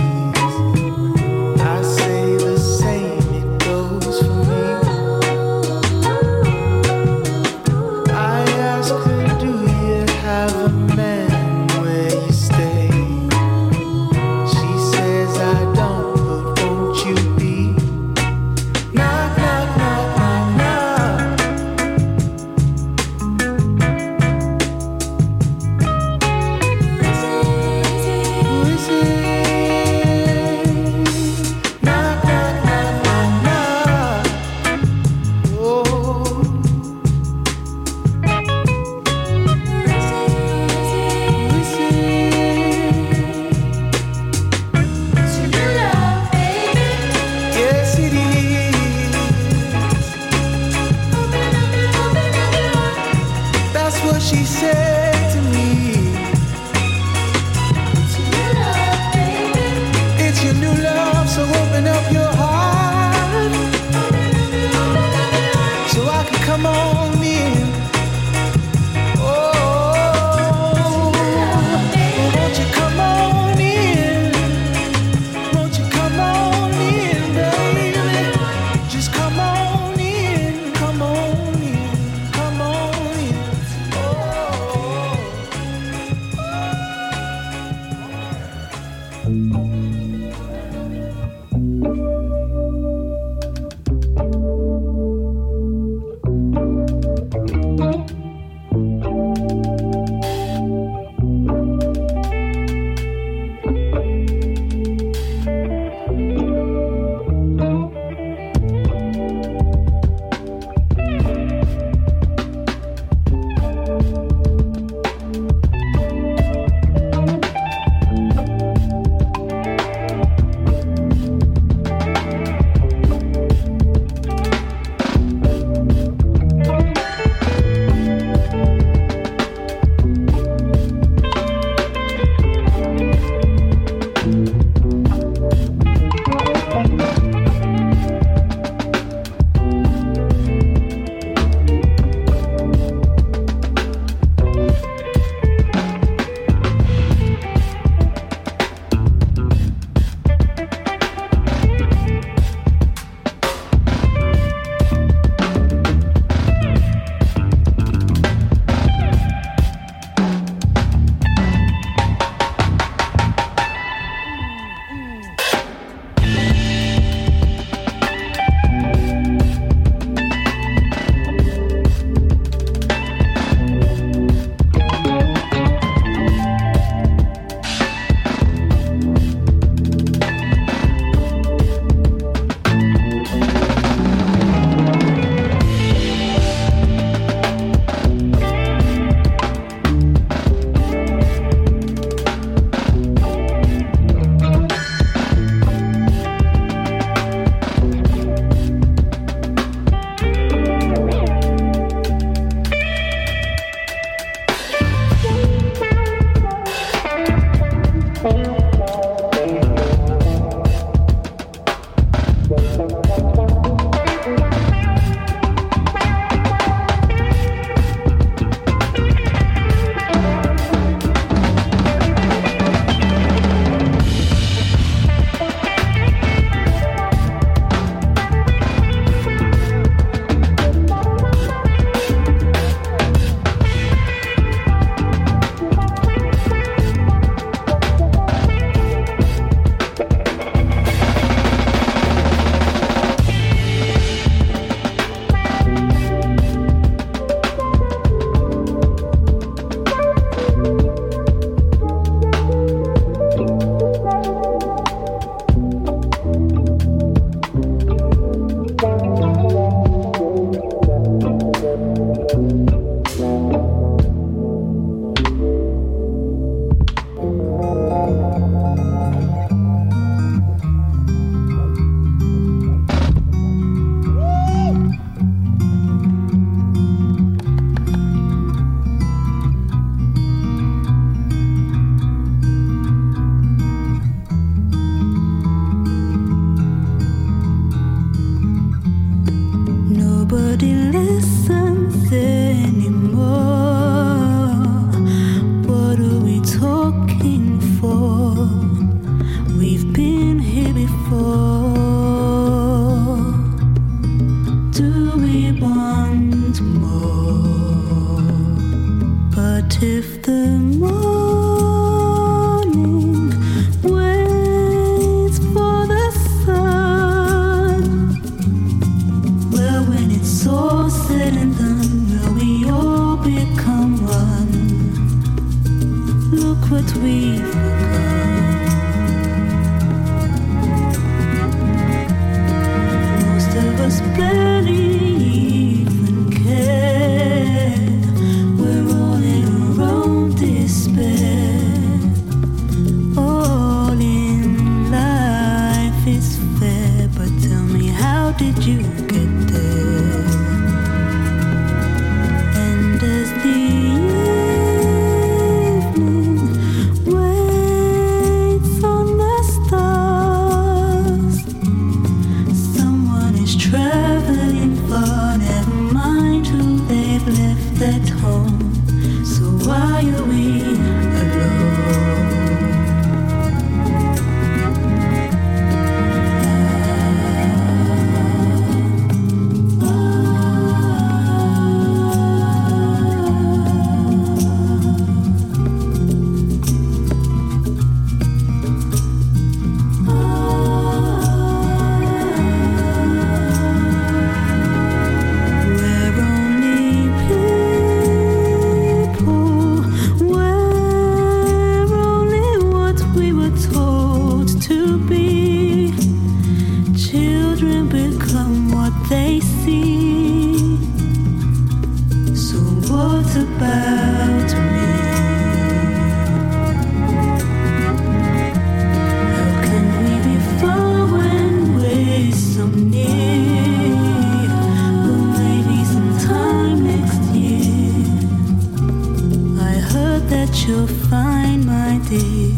You're fine, my dear.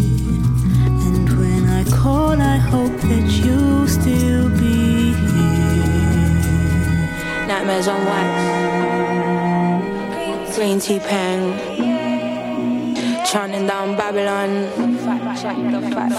And when I call, I hope that you'll still be here. Nightmares on wax. Green tea pen. Chanting down Babylon.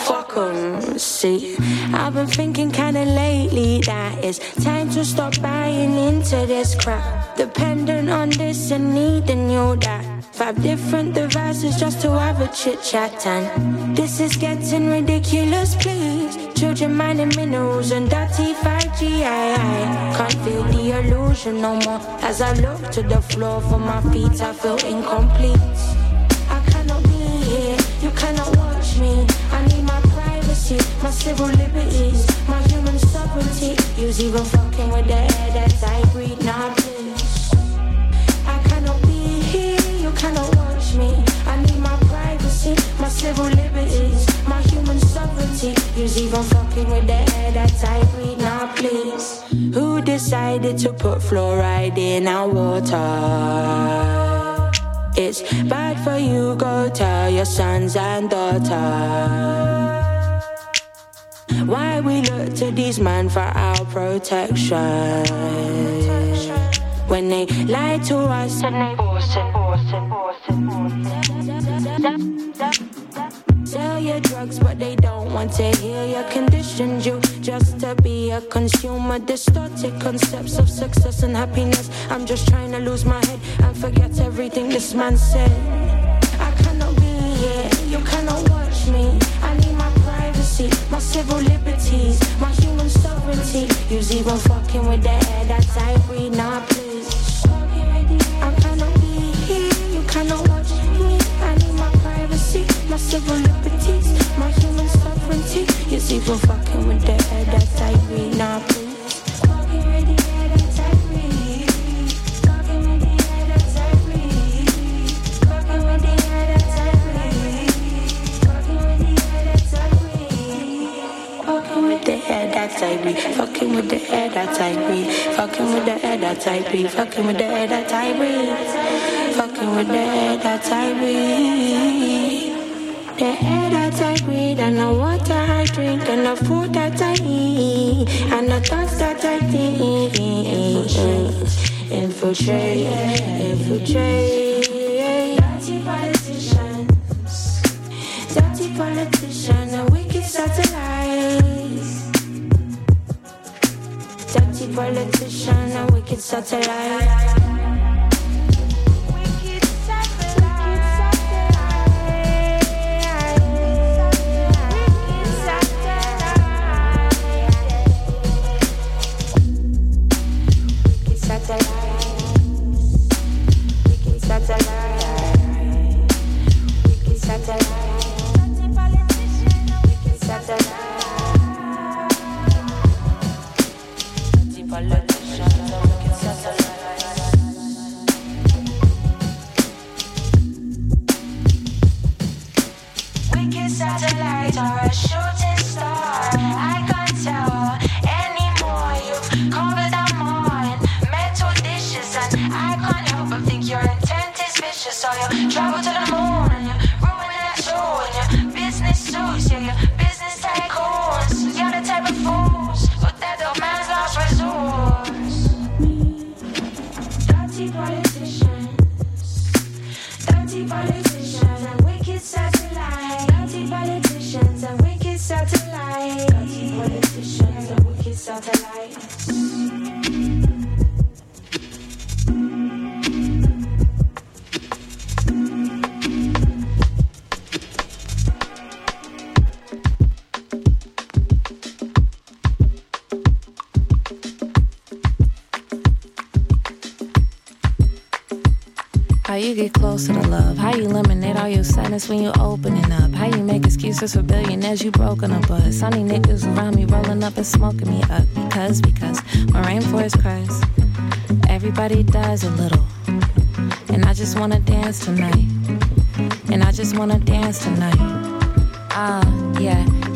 Fuck 'em. See, I've been thinking kinda lately that it's time to stop buying into this crap. Dependent on this and needing you that. Five different devices just to have a chit chat and this is getting ridiculous, please. Children mining minerals and dirty 5G. I, I can't feel the illusion no more. As I look to the floor for my feet, I feel incomplete. I cannot be here, you cannot watch me. I need my privacy, my civil liberties, my human sovereignty. Use even fucking with the air that I breathe. Now please, cannot watch me. I need my privacy, my civil liberties, my human sovereignty. Use even fucking with the air that I breathe. Now please, who decided to put fluoride in our water? It's bad for you, go tell your sons and daughters. Why we look to these men for our protection? When they lie to us and they force it, force it. Sell your drugs, but they don't want to hear your conditions. You just to be a consumer, distorted concepts of success and happiness. I'm just trying to lose my head and forget everything this man said. I cannot be here, you cannot watch me. I need my privacy, my civil liberties, my human sovereignty. Use even fucking with the air that I breathe. Now please, civil liberties, my human sovereignty. Use even fucking with the air that I breathe. Now please. I breathe. Fucking with the air that I breathe. Fucking with the air that I breathe. Fucking with the air that I breathe. Fucking with the air that I breathe. The air that I breathe and the water I drink and the food that I eat and the thoughts that I think. Infiltrate, infiltrate. Dirty politicians, dirty politicians and wicked satellites. Politician and wicked satellite. Sadness when you opening up? How you make excuses for billionaires you broken up? But sunny niggas around me rolling up and smoking me up because because my rainforest cries. Everybody dies a little, and I just wanna dance tonight. And I just wanna dance tonight. Ah, yeah.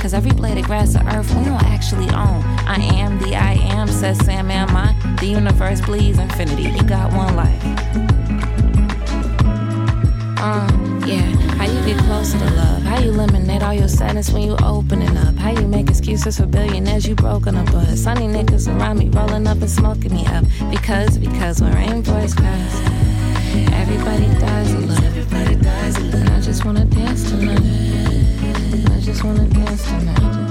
Cause every blade of grass on earth we don't actually own. I am the I am, says Sam, am I? The universe bleeds infinity. You got one life. Uh, yeah. How you get closer to love? How you eliminate all your sadness when you opening up? How you make excuses for billionaires you broke broken up? But sunny niggas around me rolling up and smoking me up. Because, because when rainbows cries, everybody dies a little. Everybody dies a little. I just wanna dance tonight. I just wanna dance tonight.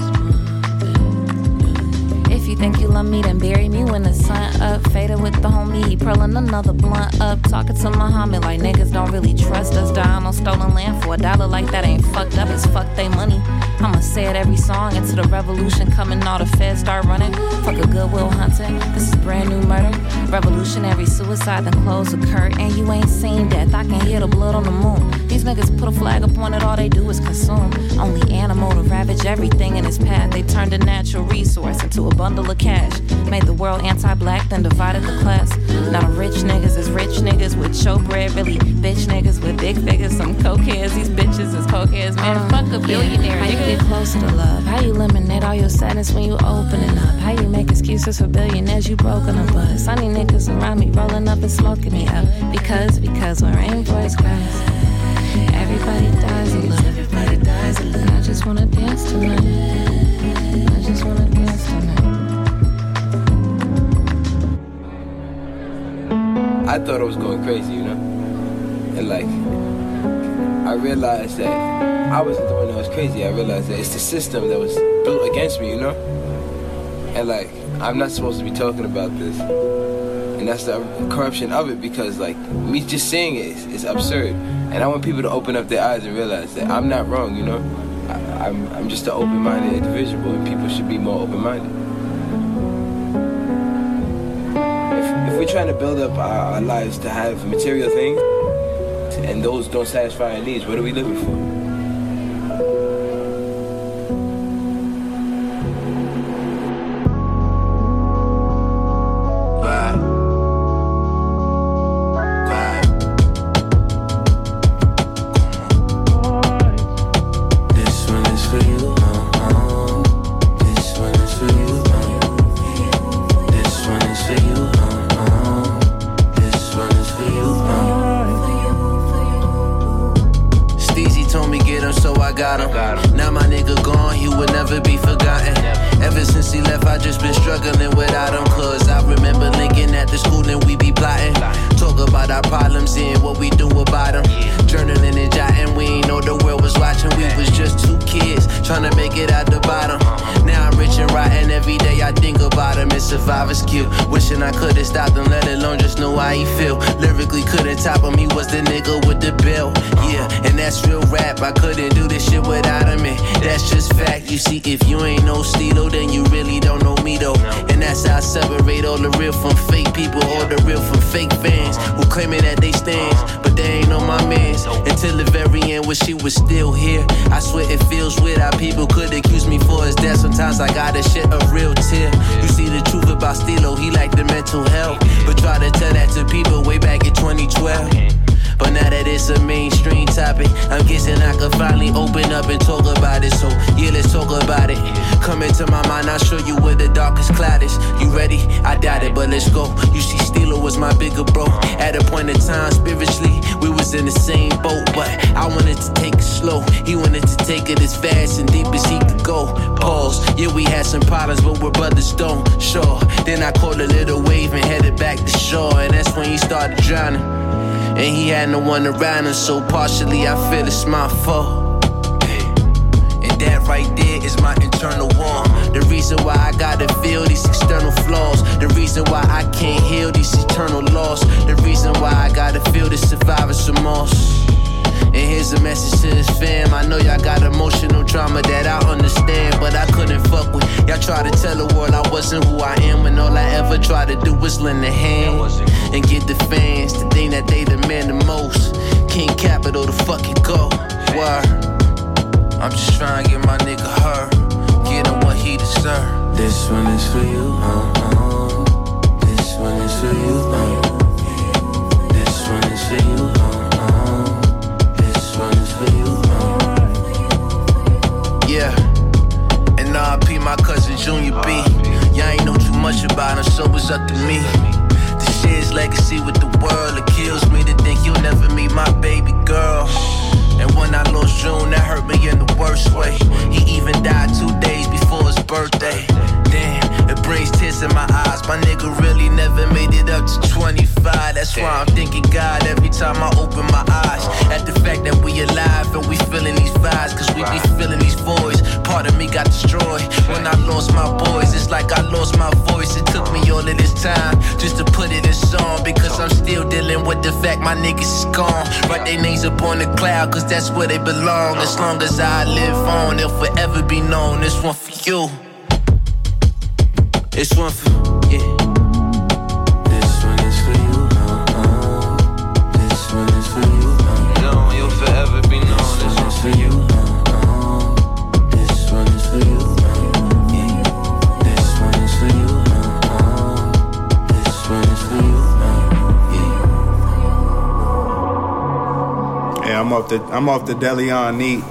If you think you love me, then bury me when the sun up. Faded with the homie, he purling another blunt up. Talking to Muhammad like niggas don't really trust us. Dying on stolen land for a dollar like that ain't fucked up. It's fuck they money. I'ma say it every song until the revolution coming. All the feds start running. Fuck a goodwill hunting. This is brand new murder. Revolutionary suicide, then close the curtain. And you ain't seen death. I can hear the blood on the moon. These niggas put a flag upon it, all they do is consume. Only animal to ravage everything in its path. They turned a natural resource into a bundle of cash. Made the world anti black, then divided the class. Now the rich niggas is rich niggas with showbread, really bitch niggas with big figures. Some cokeheads, these bitches is cokeheads. Man, uh, fuck a billionaire. How you get closer to love? How you eliminate all your sadness when you opening up? How you make excuses for billionaires you broken up? But sunny niggas around me rolling up and smoking me up. Because, because when rainbows cries. Everybody dies a little. Everybody dies a little. I just wanna dance tonight. I just wanna dance tonight. I thought I was going crazy, you know? And like, I realized that I wasn't the one that was crazy. I realized that it's the system that was built against me, you know? And like, I'm not supposed to be talking about this. And that's the corruption of it because like, me just saying it is, absurd. And I want people to open up their eyes and realize that I'm not wrong, you know? I, I'm, I'm just an open-minded individual and people should be more open-minded. If we're trying to build up our, our lives to have material things and those don't satisfy our needs, what are we living for? One around him, so partially I feel it's my fault. And that right there is my internal war. The reason why I gotta feel these external flaws. The reason why I can't heal these eternal laws. The reason why I gotta feel this survivor's remorse. And here's a message to his fam. I know y'all got emotional trauma that I understand, but I couldn't fuck with. Y'all try to tell the world I wasn't who I am, when all I ever try to do was lend a hand and get the fans the thing that they demand the most. King Capital to fucking go. Word. I'm just trying to get my nigga her, get him what he deserve. This one is for you, uh, uh. This one is for you, uh. This one is for you, uh, uh. This one is for you, uh. Yeah. And RP my cousin Junior B. Y'all ain't know too much about him, so it's up to me. To share his legacy with the world, it kills me to think you'll never meet my baby girl. And when I lost June, that hurt me in the worst way. He even died two days before his birthday. Damn, it brings tears in my eyes. My nigga really never made it up to 25. That's why I'm thinking God every time I open my eyes. At the fact that we alive and we feeling these vibes, cause we be of me got destroyed when I lost my boys. It's like I lost my voice. It took me all of this time just to put it in song because I'm still dealing with the fact my niggas is gone. Write their names up on the cloud cause that's where they belong. As long as I live on, they'll forever be known. This one for you. This one for, yeah. This one is for you, uh, uh. This one is for you, uh. No, you'll forever be known. This one is for you, I'm off the I'm off the Deleon neat.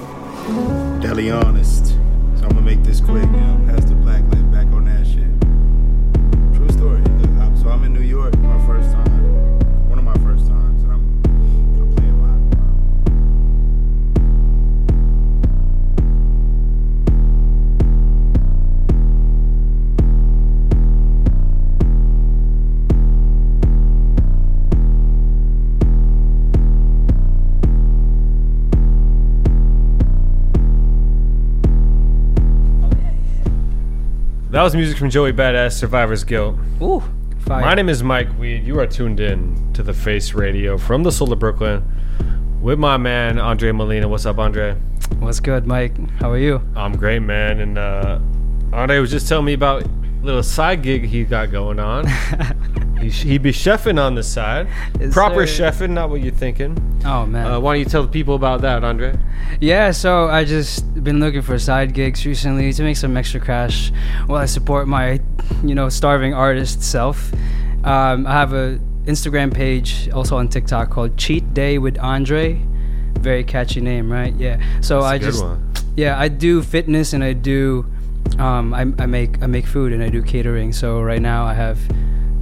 Deleonist. So I'm gonna make this quick, That was music from Joey Badass, Survivor's Guilt. Ooh, fire. My name is Mike Weed. You are tuned in to the Face Radio from the Soul of Brooklyn with my man Andre Molina. What's up, Andre? What's good, Mike? How are you? I'm great, man. And uh, Andre was just telling me about a little side gig he got going on. <laughs> he, be chefing on the side, Yes, proper sir. chefing, not what you're thinking. Oh man. Uh, why don't you tell the people about that, Andre? Yeah, so I just been looking for side gigs recently to make some extra cash while I support my, you know, starving artist self. Um, I have a Instagram page also on TikTok called Cheat Day with Andre. Very catchy name, right? Yeah. So That's I good just one. yeah, I do fitness and I do um, I, I make I make food and I do catering. So right now I have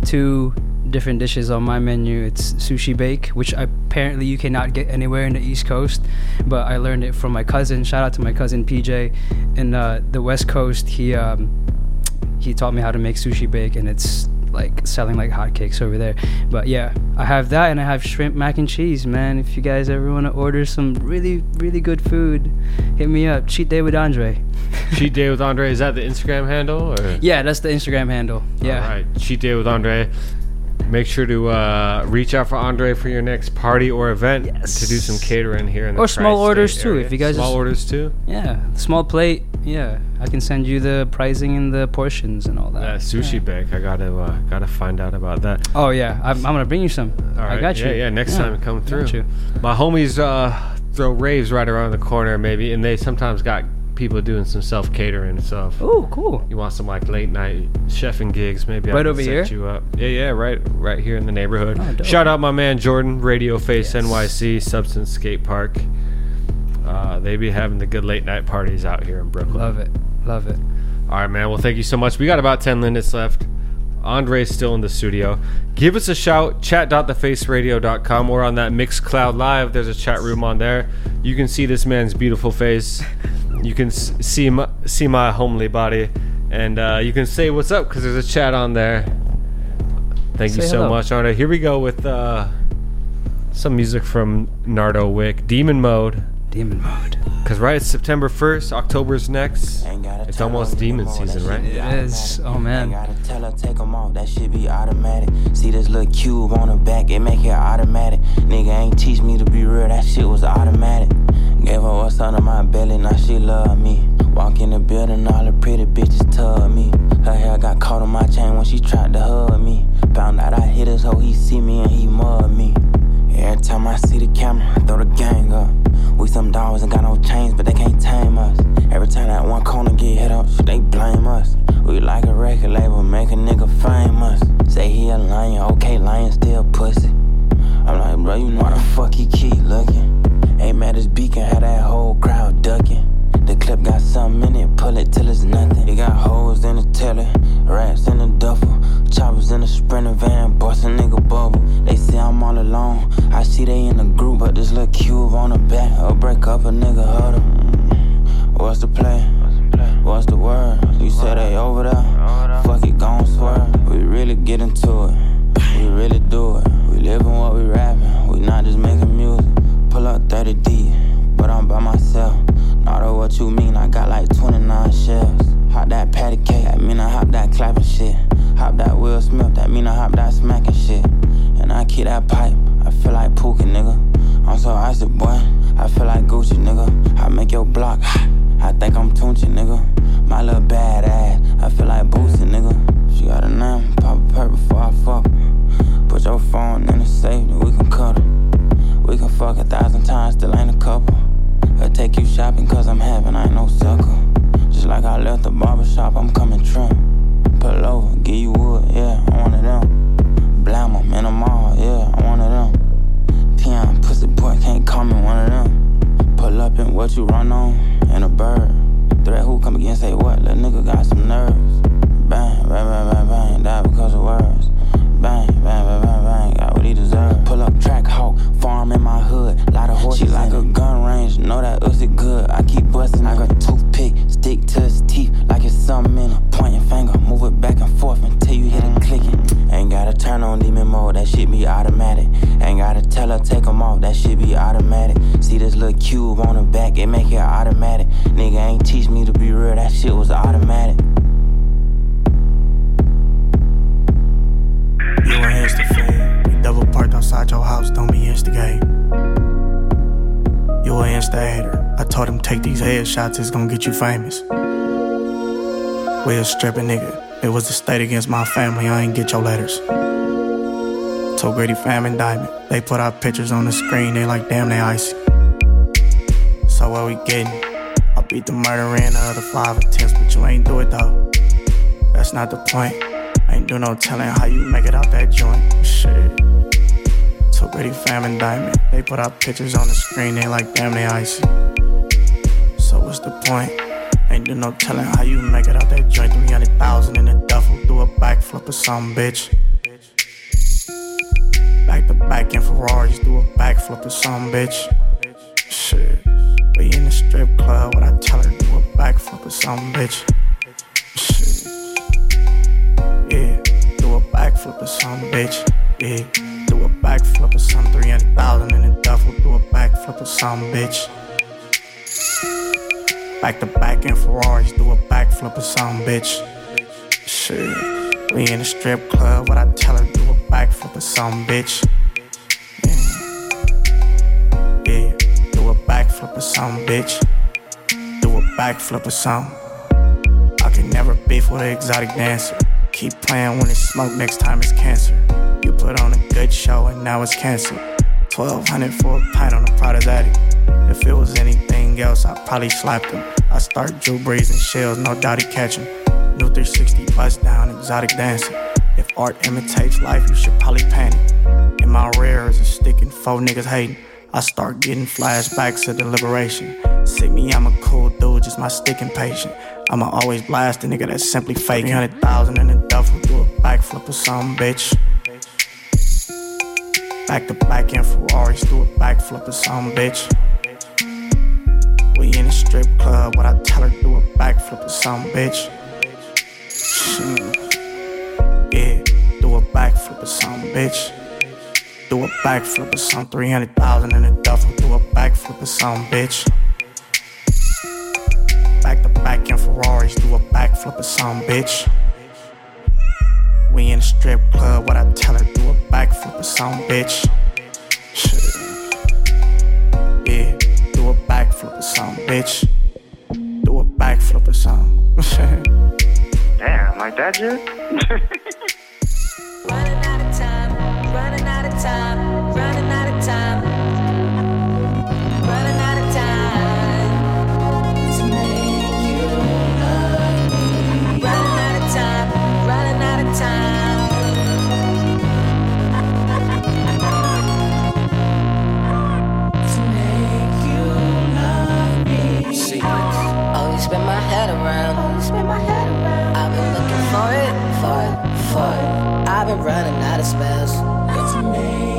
two different dishes on my menu. It's sushi bake, which apparently you cannot get anywhere in the East Coast, but I learned it from my cousin. Shout out to my cousin PJ in uh, the West Coast. He um, he taught me how to make sushi bake, and it's like selling like hotcakes over there. But yeah, I have that, and I have shrimp mac and cheese, man. If you guys ever want to order some really really good food, hit me up. Cheat day with Andre. <laughs> Cheat Day with Andre, is that the Instagram handle? Or? Yeah, that's the Instagram handle. Yeah. All right, Cheat Day with Andre. Make sure to uh, reach out for Andre for your next party or event yes. to do some catering here in the Or small tri-state orders too. If you guys small just- orders too. Yeah, small plate. Yeah, I can send you the pricing and the portions and all that. That sushi bake, I gotta uh, gotta find out about that. Oh yeah, I'm, I'm gonna bring you some. All right, I got you. Yeah, next Yeah, time come through. My homies uh, throw raves right around the corner, maybe, and they sometimes got people doing some self catering stuff. Oh, cool. You want some like late night chefing gigs? Maybe I Right can over set here? you up. Yeah, yeah, right, right here in the neighborhood. Oh. Shout out my man Jordan, Radio Face NYC, Substance Skate Park. Uh, they be having the good late night parties out here in Brooklyn. Love it, love it. All right, man. Well, thank you so much. We got about 10 minutes left. Andre's still in the studio. Give us a shout. Chat.thefaceradio.com. We're on that Mixcloud Live. There's a chat room on there. You can see this man's beautiful face. <laughs> You can see my, see my homely body. And uh, you can say what's up because there's a chat on there. Thank you so hello. much, Arna. Here we go with uh, some music from Nardo Wick, Demon Mode. Demon Mode. Because right, it's September 1st, October's next. It's almost demon season, right? It is. Oh man. Gotta tell her take 'em off, that shit be automatic. See this little cube on the back, it make it automatic. Nigga ain't teach me to be real, that shit was automatic. Gave her what's under my belly, now she love me. Walk in the building, all the pretty bitches tug me. Her hair got caught on my chain when she tried to hug me. Found out I hit her so he see me and he mud me. Every time I see the camera, I throw the gang up. We some dogs and got no chains, but they can't tame us. Every time that one corner get hit up, they blame us. We like a record label, make a nigga famous. Say he a lion, okay, lion still pussy. I'm like, bro, you know why the fuck he keep looking? Ain't mad as beacon, had that whole crowd ducking. The clip got something in it, pull it till it's nothing. It got holes in the telly, rats in the duffel, choppers in the sprinter van, bust a nigga bubble. They say I'm all alone, I see they in the group, but this little cube on the back, I'll break up a nigga huddle. Mm. What's the play? What's the word? You said they over there? Fuck it, gon' swerve. We really get into it. We really do it. We living what we rapping. We not just making music. Pull up 30 deep, but I'm by myself. Not know what you mean, I got like 29 shells. Hop that patty cake, that mean I hop that clapping shit. Hop that Will Smith, that mean I hop that smacking shit. And I keep that pipe, I feel like Pookie, nigga. I'm so icy, boy. I feel like Gucci, nigga. I make your block. I think I'm Tunechi, nigga. My little bad ass. I feel like Boosie, nigga. She got a name, pop a perk before I fuck. Put your phone in the safe, we can cut her. We can fuck a thousand times, still ain't a couple. I take you shopping cause I'm having, I ain't no sucker. Just like I left the barber shop, I'm coming trim. Pull over, give you wood, yeah, I'm one of them. Blam 'em in the mall, yeah, I'm one of them. Peon, pussy boy, can't call me one of them. Pull up in what you run on, and a bird. Threat who come again, say what? Little nigga got some nerves. Bang, bang, bang, bang, bang, die because of words. Bang, bang, bang, bang, bang, got what he deserve. Pull up track hawk, farm in my hood, lot of horses. She like a gun range, know that ussy good. I keep busting like a toothpick, stick to his teeth like it's something in a Point your finger, move it back and forth until you hit it mm. clicking. Ain't gotta turn on demon mode, that shit be automatic. Ain't gotta tell her take 'em off, that shit be automatic. See this little cube on the back, it make it automatic. Nigga ain't teach me to be real, that shit was automatic. You a insta We double parked outside your house, don't be instigate. You a insta hater. I told him take these headshots, it's gonna get you famous. We a stripping nigga. It was the state against my family, I ain't get your letters. Told Gritty Fam and Diamond. They put our pictures on the screen, they like damn they icy. So what we getting? I beat the murder in the other five attempts, but you ain't do it though. That's not the point. Do no telling how you make it out that joint. Shit. So Gritty Fam and Diamond. They put our pictures on the screen, they like damn they icy. So what's the point? Ain't do no telling how you make it out that joint. 300,000 in a duffel, do a backflip or something, bitch. Back to back in Ferraris, do a backflip or something, bitch. Shit. We in the strip club, what I tell her, do a backflip or something, bitch. Backflip or something, bitch. Yeah, do a backflip or something. 300,000 in a duffel, do a backflip or something, bitch. Back to back in Ferraris, do a backflip or something, bitch. Shit, we in the strip club, what I tell her, do a backflip or something, bitch. Yeah, yeah, do a backflip or something, bitch. Do a backflip or something. I can never beef with an exotic dancer. Keep playing when it's smoke, next time it's cancer. You put on a good show and now it's canceled. 1200 for a pint on a Prada's addict. If it was anything else, I'd probably slapped him. I start Drew Brees and shells, no doubt he catch him. New 360 bust down, exotic dancing. If art imitates life, you should probably panic. In my rear is a stick and four niggas hating. I start getting flashbacks to the liberation. See me, I'm a cool dude, just my stick impatient. I'ma always blast a nigga that's simply fake. 300,000 in a a backflip or something, bitch. Back to back in Ferraris, do a backflip or something, bitch. We in a strip club, what I tell her, do a backflip or something, bitch. Shit. Yeah, do a backflip or something, bitch. Do a backflip or something. 300,000 in a duffel. Do a backflip or something, bitch. Back to back in Ferraris. Do a backflip or something, bitch. We in a strip club. What I tell her, do a backflip or something, bitch. Shit. Yeah, do a backflip or something, bitch. Do a backflip or something. <laughs> Damn, like that shit? <laughs> Running out of time, running out of time, running out of time. I've been running out of spells.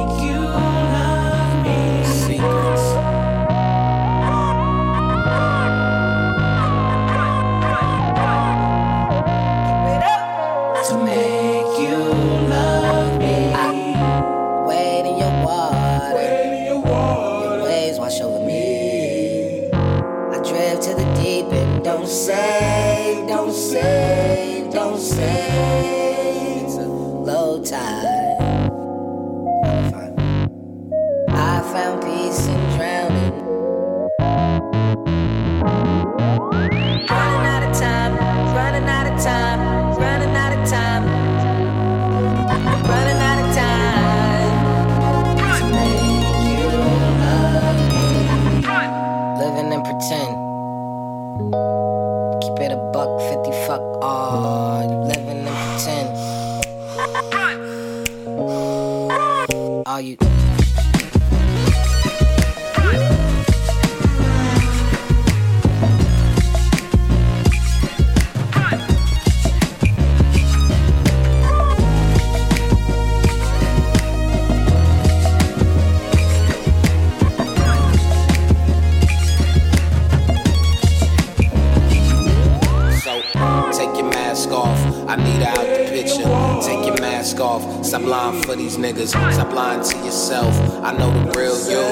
For these niggas. Stop lying to yourself. I know the real you.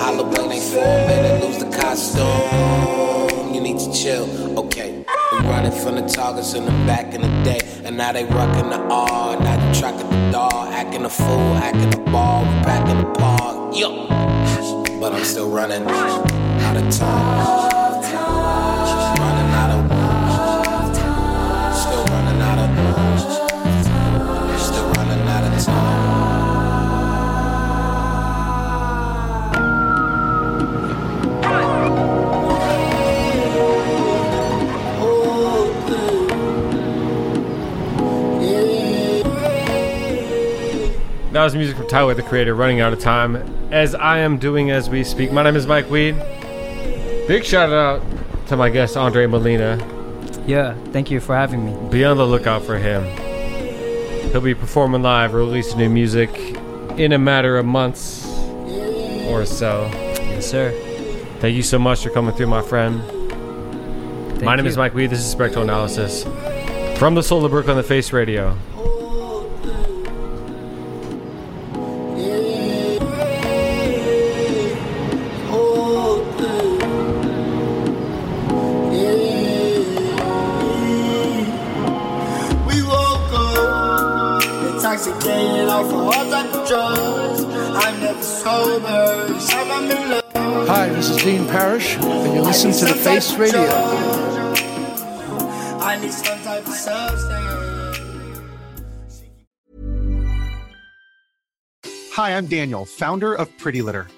Halloween ain't for a minute. Lose the costume. You need to chill. Okay. We running from the targets in the back in the day. And now they rocking the R. Now you tracking the dog. Acting a fool. Acting a ball. We back in the park. Yo. But I'm still running out of time. That was music from Tyler the Creator, running out of time, as I am doing as we speak. My name is Mike Weed. Big shout out to my guest, Andre Molina. Yeah, thank you for having me. Be on the lookout for him. He'll be performing live, releasing new music in a matter of months or so. Yes, sir. Thank you so much for coming through, my friend. my name you. is Mike Weed. This is Spectral Analysis from the Soul of Brooklyn, the Face Radio. Hi, this is Dean Parrish, and you listen to The Face Radio. I need some type of substance. Hi, I'm Daniel, founder of Pretty Litter.